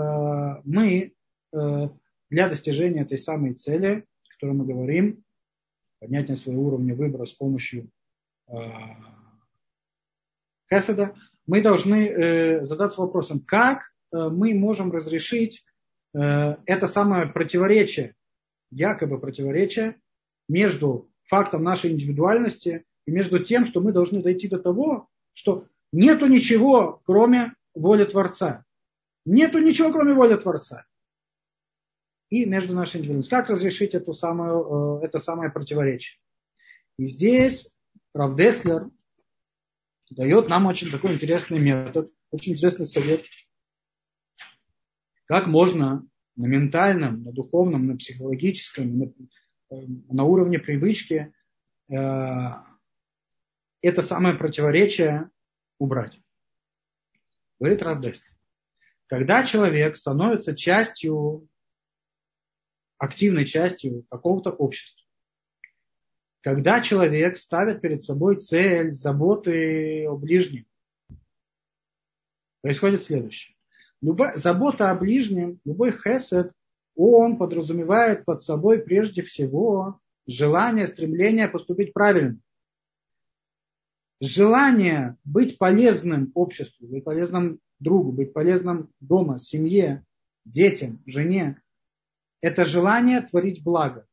мы э, для достижения этой самой цели, о которой мы говорим, поднятие своего уровня выбора с помощью э, хеседа, мы должны э, задаться вопросом, как э, мы можем разрешить э, это самое противоречие, якобы противоречие между фактом нашей индивидуальности и между тем, что мы должны дойти до того, что нету ничего, кроме воли Творца. Нету ничего, кроме воли Творца. И между нашей индивидуальностью. Как разрешить эту самую, это самое противоречие? И здесь Рав Деслер дает нам очень такой интересный метод, очень интересный совет, как можно на ментальном, на духовном, на психологическом, на, э, на уровне привычки э, это самое противоречие убрать. Говорит Равдест. Когда человек становится частью, активной частью какого-то общества, когда человек ставит перед собой цель заботы о ближнем, происходит следующее. Любая, забота о ближнем, любой хесед, он подразумевает под собой прежде всего желание, стремление поступить правильно. Желание быть полезным обществу, быть полезным другу, быть полезным дома, семье, детям, жене. Это желание творить благо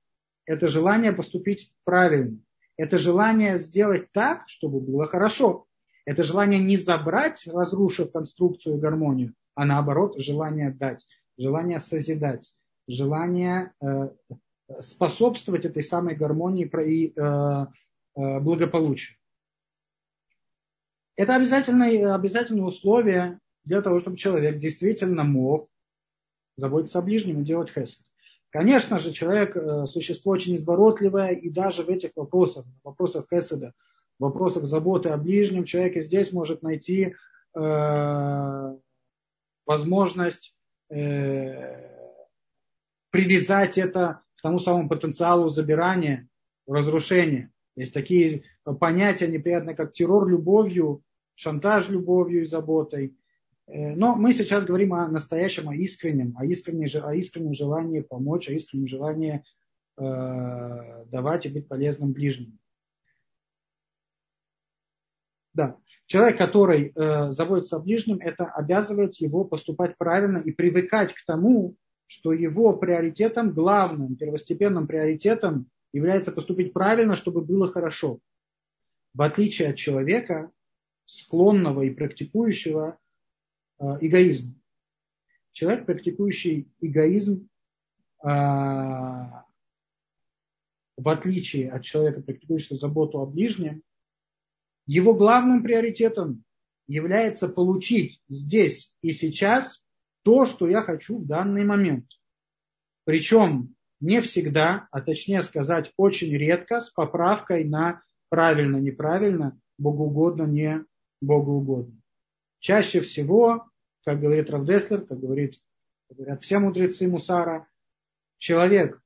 это желание поступить правильно. Это желание сделать так, чтобы было хорошо. Это желание не забрать, разрушив конструкцию и гармонию, а наоборот желание дать, желание созидать, желание э, способствовать этой самой гармонии и э, э, благополучию. Это обязательное, обязательное условие для того, чтобы человек действительно мог заботиться о ближнем и делать хесед. Конечно же, человек э, существо очень изворотливое, и даже в этих вопросах, вопросах Хеседа, вопросах заботы о ближнем, человек и здесь может найти э, возможность э, привязать это к тому самому потенциалу забирания, разрушения. Есть такие понятия неприятные, как террор любовью, шантаж любовью и заботой. Э, но мы сейчас говорим о настоящем, о искреннем, о искреннем, о искреннем желании помочь, о искреннем желании э, давать и быть полезным ближним. Да. Человек, который э, заботится о ближнем, это обязывает его поступать правильно и привыкать к тому, что его приоритетом, главным, первостепенным приоритетом является поступить правильно, чтобы было хорошо. В отличие от человека, склонного и практикующего, Э, эгоизм. Человек, практикующий эгоизм, э, в отличие от человека, практикующего заботу о ближнем, его главным приоритетом является получить здесь и сейчас то, что я хочу в данный момент. Причем не всегда, а точнее сказать, очень редко с поправкой на правильно, неправильно, богоугодно, не богоугодно. Чаще всего, как говорит Равдеслер, как говорит, говорят все мудрецы Мусара, человек,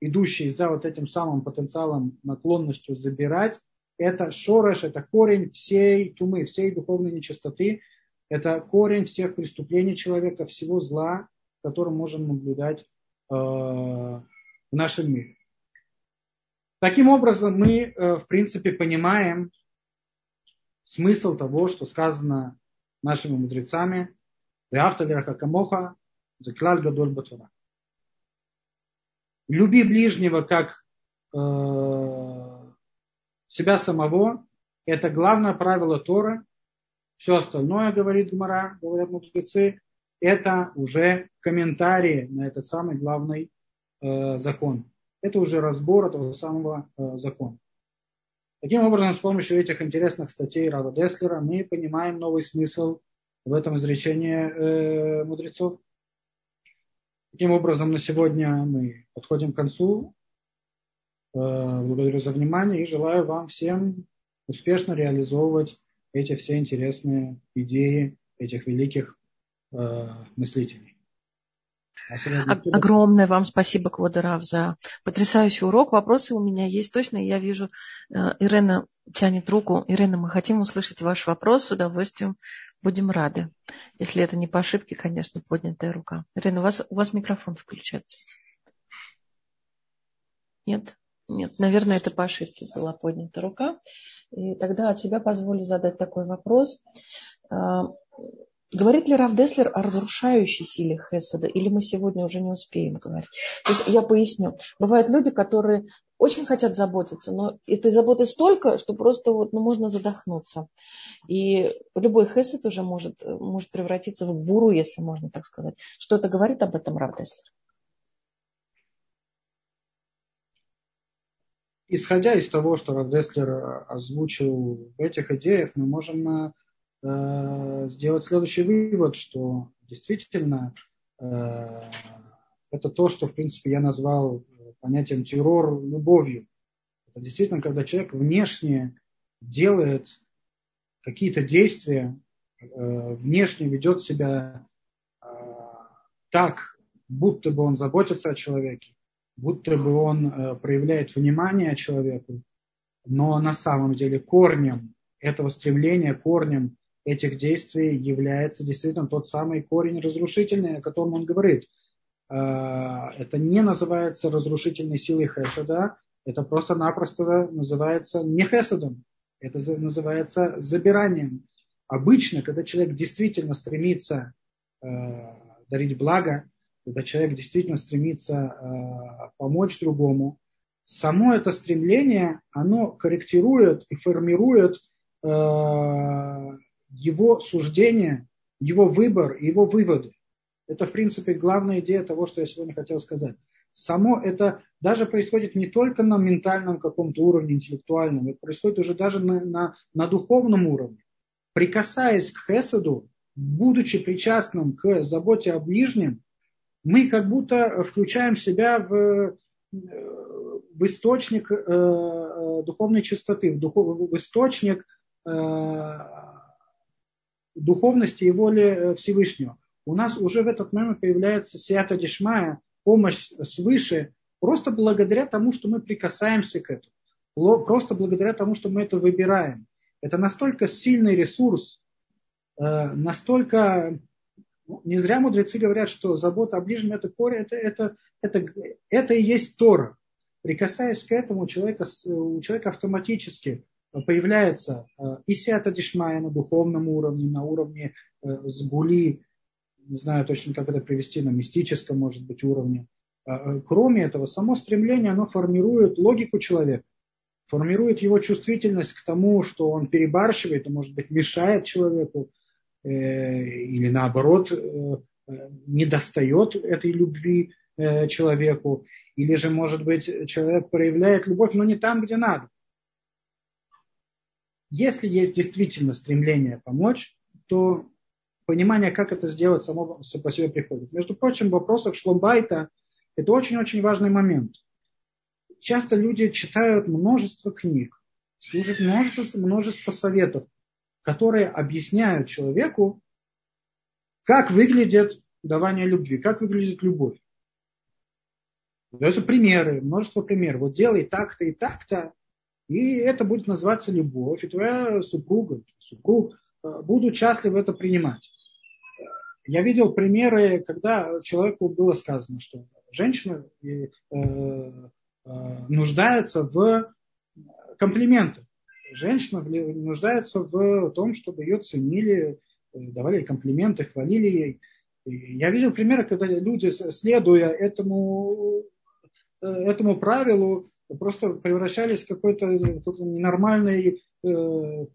идущий за вот этим самым потенциалом, наклонностью забирать, это шореш, это корень всей тумы, всей духовной нечистоты, это корень всех преступлений человека, всего зла, который можем наблюдать э, в нашем мире. Таким образом, мы, э, в принципе, понимаем смысл того, что сказано нашими мудрецами, Камоха, Заклаль Гадоль Батура. Люби ближнего как э, себя самого. Это главное правило Тора. Все остальное, говорит Гмара, говорят мудрецы, это уже комментарии на этот самый главный э, закон. Это уже разбор этого самого э, закона. Таким образом, с помощью этих интересных статей Рава Деслера мы понимаем новый смысл в этом изречении э, мудрецов. Таким образом, на сегодня мы подходим к концу. Э, благодарю за внимание и желаю вам всем успешно реализовывать эти все интересные идеи этих великих э, мыслителей. Огромное вам спасибо, Квадарав, за потрясающий урок. Вопросы у меня есть точно. Я вижу, э, Ирена тянет руку. Ирена, мы хотим услышать ваш вопрос. С удовольствием будем рады. Если это не по ошибке, конечно, поднятая рука. Ирена, у вас, у вас микрофон включается. Нет? Нет, наверное, это по ошибке была поднята рука. И тогда от себя позволю задать такой вопрос. Говорит ли Рав Деслер о разрушающей силе Хеседа, или мы сегодня уже не успеем говорить? То есть я поясню. Бывают люди, которые очень хотят заботиться, но этой заботы столько, что просто вот, ну, можно задохнуться. И любой хесед уже может, может превратиться в буру, если можно так сказать. Что это говорит об этом Рав Деслер? исходя из того, что Равдеслер э, озвучил в этих идеях, мы можем э, сделать следующий вывод, что действительно э, это то, что, в принципе, я назвал понятием террор любовью. Это действительно, когда человек внешне делает какие-то действия, э, внешне ведет себя э, так, будто бы он заботится о человеке, будто бы он э, проявляет внимание человеку, но на самом деле корнем этого стремления, корнем этих действий является действительно тот самый корень разрушительный, о котором он говорит. Э, это не называется разрушительной силой Хеседа, это просто-напросто называется не Хеседом, это называется забиранием. Обычно, когда человек действительно стремится э, дарить благо, когда человек действительно стремится э, помочь другому, само это стремление, оно корректирует и формирует его суждение, его выбор, его выводы. Это, в принципе, главная идея того, что я сегодня хотел сказать. Само это даже происходит не только на ментальном каком-то уровне, интеллектуальном, это происходит уже даже на, на, на духовном уровне. Прикасаясь к Хесаду, будучи причастным к заботе о ближнем, мы как будто включаем себя в, э, в источник э, э, духовной чистоты, в, духов, в источник духовности и воли Всевышнего. У нас уже в этот момент появляется сията дешмая, помощь свыше, просто благодаря тому, что мы прикасаемся к этому, просто благодаря тому, что мы это выбираем. Это настолько сильный ресурс, настолько ну, не зря мудрецы говорят, что забота о ближнем это корень, это, это, это, это и есть Тора. Прикасаясь к этому, у человека, у человека автоматически появляется э, и сята дишмая на духовном уровне, на уровне э, сгули, не знаю точно, как это привести, на мистическом, может быть, уровне. Э, кроме этого, само стремление, оно формирует логику человека, формирует его чувствительность к тому, что он перебарщивает, и, может быть, мешает человеку, или наоборот не достает этой любви человеку, или же, может быть, человек проявляет любовь, но не там, где надо. Если есть действительно стремление помочь, то понимание, как это сделать, само по себе приходит. Между прочим, в вопросах шломбайта это очень-очень важный момент. Часто люди читают множество книг, служат множество, множество советов, которые объясняют человеку, как выглядит давание любви, как выглядит любовь. Даются примеры, множество примеров. Вот делай так-то и так-то, и это будет называться любовь, и твоя супруга, супруг э, будут счастливы это принимать. Я видел примеры, когда человеку было сказано, что женщина э, э, нуждается в комплиментах женщина нуждается в том, чтобы ее ценили, давали комплименты, хвалили ей. Я видел примеры, когда люди, следуя этому, этому правилу, просто превращались в какой-то ненормальный э,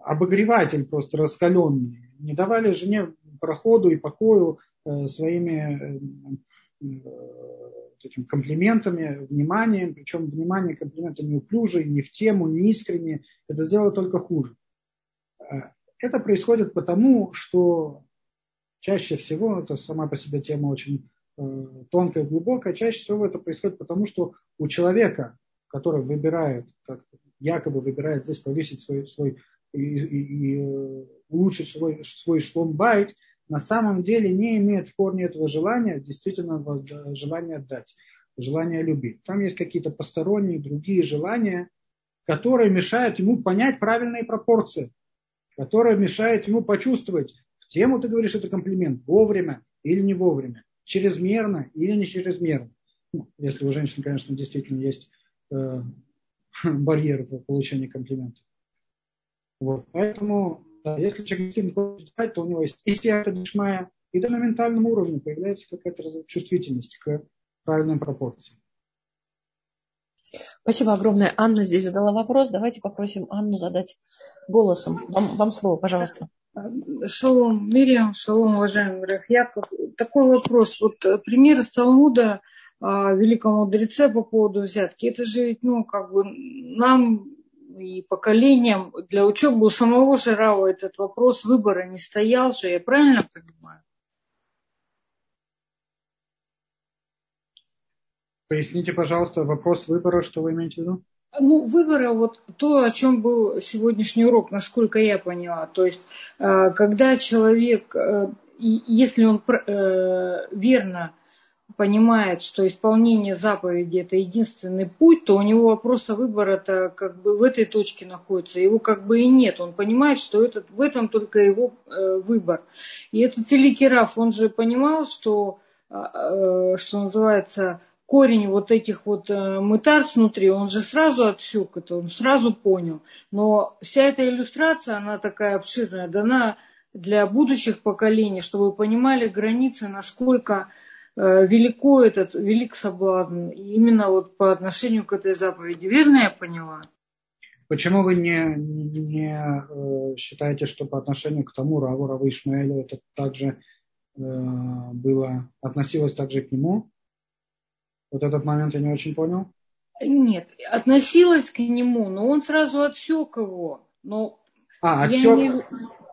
обогреватель просто раскаленный. Не давали жене проходу и покою э, своими э, такими комплиментами, вниманием, причем внимание комплименты неуклюжие, не в тему, не искренне, это сделало только хуже. Э, это происходит потому, что чаще всего, это сама по себе тема очень э, тонкая, глубокая, чаще всего это происходит потому, что у человека, который выбирает, как якобы выбирает здесь повесить свой, свой и, и, и э, улучшить свой, свой шломбайт, на самом деле не имеет в корне этого желания, действительно желания дать, желания любить. Там есть какие-то посторонние другие желания, которые мешают ему понять правильные пропорции, которые мешают ему почувствовать, в тему ты говоришь это комплимент, вовремя или не вовремя, чрезмерно или не чрезмерно. Ну, если у женщин, конечно, действительно есть э, барьер в получении комплиментов. Вот. Поэтому, да, если человек действительно хочет читать, то у него есть и дешмая, и на ментальном уровне появляется какая-то чувствительность к правильным пропорциям. Спасибо огромное. Анна здесь задала вопрос. Давайте попросим Анну задать голосом. Вам, вам слово, пожалуйста. Шалом, Мириам, шалом, уважаемый Раф Яков. Такой вопрос. Вот э, пример из Талмуда о великом мудреце по поводу взятки. Это же ведь, ну, как бы нам и поколениям для учебы у самого Жирава этот вопрос выбора не стоял же, я правильно понимаю? Поясните, пожалуйста, вопрос выбора, что вы имеете в виду? Ну, выбора, вот то, о чем был сегодняшний урок, насколько я поняла. То есть, э, когда человек, э, если он э, верно понимает, что исполнение заповеди это единственный путь, то у него вопроса выбора-то как бы в этой точке находится. Его как бы и нет. Он понимает, что этот, в этом только его выбор. И этот великий Раф, он же понимал, что, что называется, корень вот этих вот э, мытарств внутри, он же сразу отсек это, он сразу понял. Но вся эта иллюстрация, она такая обширная, дана для будущих поколений, чтобы вы понимали границы, насколько э, велико этот, велик соблазн, именно вот по отношению к этой заповеди. Верно я поняла? Почему вы не, не э, считаете, что по отношению к тому Раву, Раву Ишмаэлю это также было, относилось также к нему? Вот этот момент я не очень понял. Нет, относилась к нему, но он сразу отсек его. Но а, отсек, не...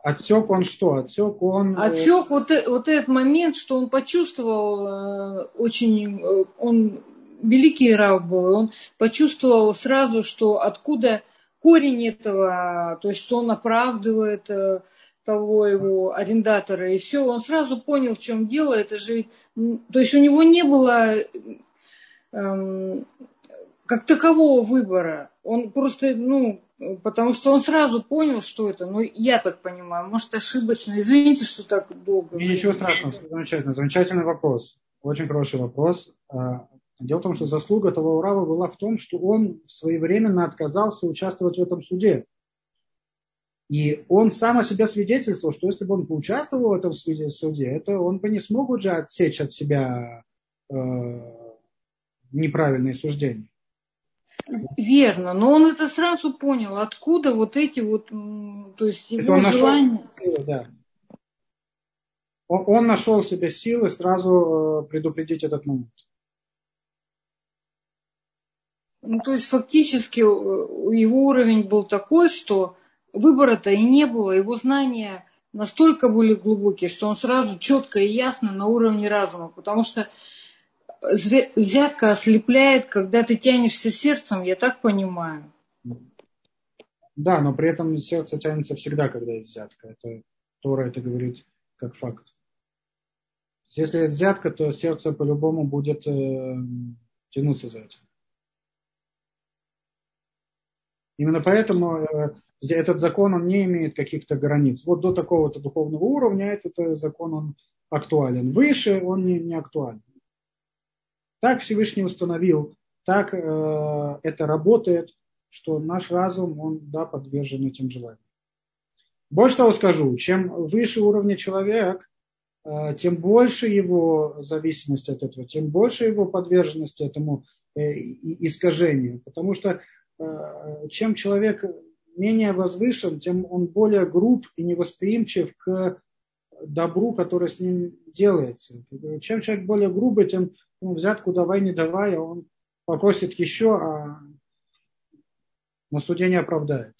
отсек он что? Отсек он... Э, отсек вот, э, вот этот момент, что он почувствовал э, очень... Он великий раб был, он почувствовал сразу, что откуда корень этого, то есть что он оправдывает того его арендатора, и все, он сразу понял, в чем дело, это же, то есть у него не было как такового выбора. Он просто, ну, потому что он сразу понял, что это. Ну, я так понимаю, может, ошибочно. Извините, что так долго. Не, ничего страшного, замечательно. Замечательный вопрос. Очень хороший вопрос. А, дело в том, что заслуга того Урава была в том, что он своевременно отказался участвовать в этом суде. И он сам о себе свидетельствовал, что если бы он поучаствовал в этом суде, это он бы не смог уже отсечь от себя э, неправильные суждения. Верно, но он это сразу понял, откуда вот эти вот, то есть его это желания. Силы, да. он, он нашел в себе силы сразу э, предупредить этот момент. Ну, то есть фактически э, его уровень был такой, что выбора-то и не было, его знания настолько были глубокие, что он сразу четко и ясно на уровне разума, потому что взятка ослепляет, когда ты тянешься сердцем, я так понимаю. Да, но при этом сердце тянется всегда, когда есть взятка. Это Тора это говорит как факт. Если есть взятка, то сердце по-любому будет э, тянуться за этим. Именно поэтому э, этот закон он не имеет каких-то границ. Вот до такого-то духовного уровня этот э, закон он актуален. Выше он не, не актуален. Так Всевышний установил, так э, это работает, что наш разум, он да, подвержен этим желаниям. Больше того скажу, чем выше уровня человек, э, тем больше его зависимость от этого, тем больше его подверженность этому э, искажению. Потому что э, чем человек менее возвышен, тем он более груб и невосприимчив к добру, которое с ним делается. Чем человек более грубый, тем ну, взятку давай, не давай, а он попросит еще, а на суде не оправдает.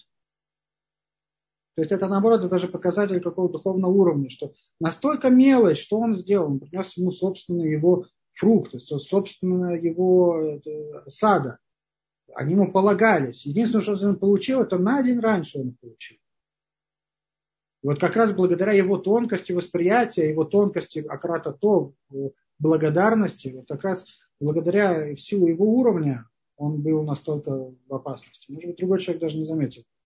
То есть это наоборот, даже показатель какого духовного уровня, что настолько мелочь, что он сделал, он принес ему собственные его фрукты, собственно его это, сада. Они ему полагались. Единственное, что он получил, это на день раньше он получил. И вот как раз благодаря его тонкости восприятия, его тонкости акрата то, благодарности, вот как раз благодаря силу его уровня он был настолько в опасности. Может быть, другой человек даже не заметил,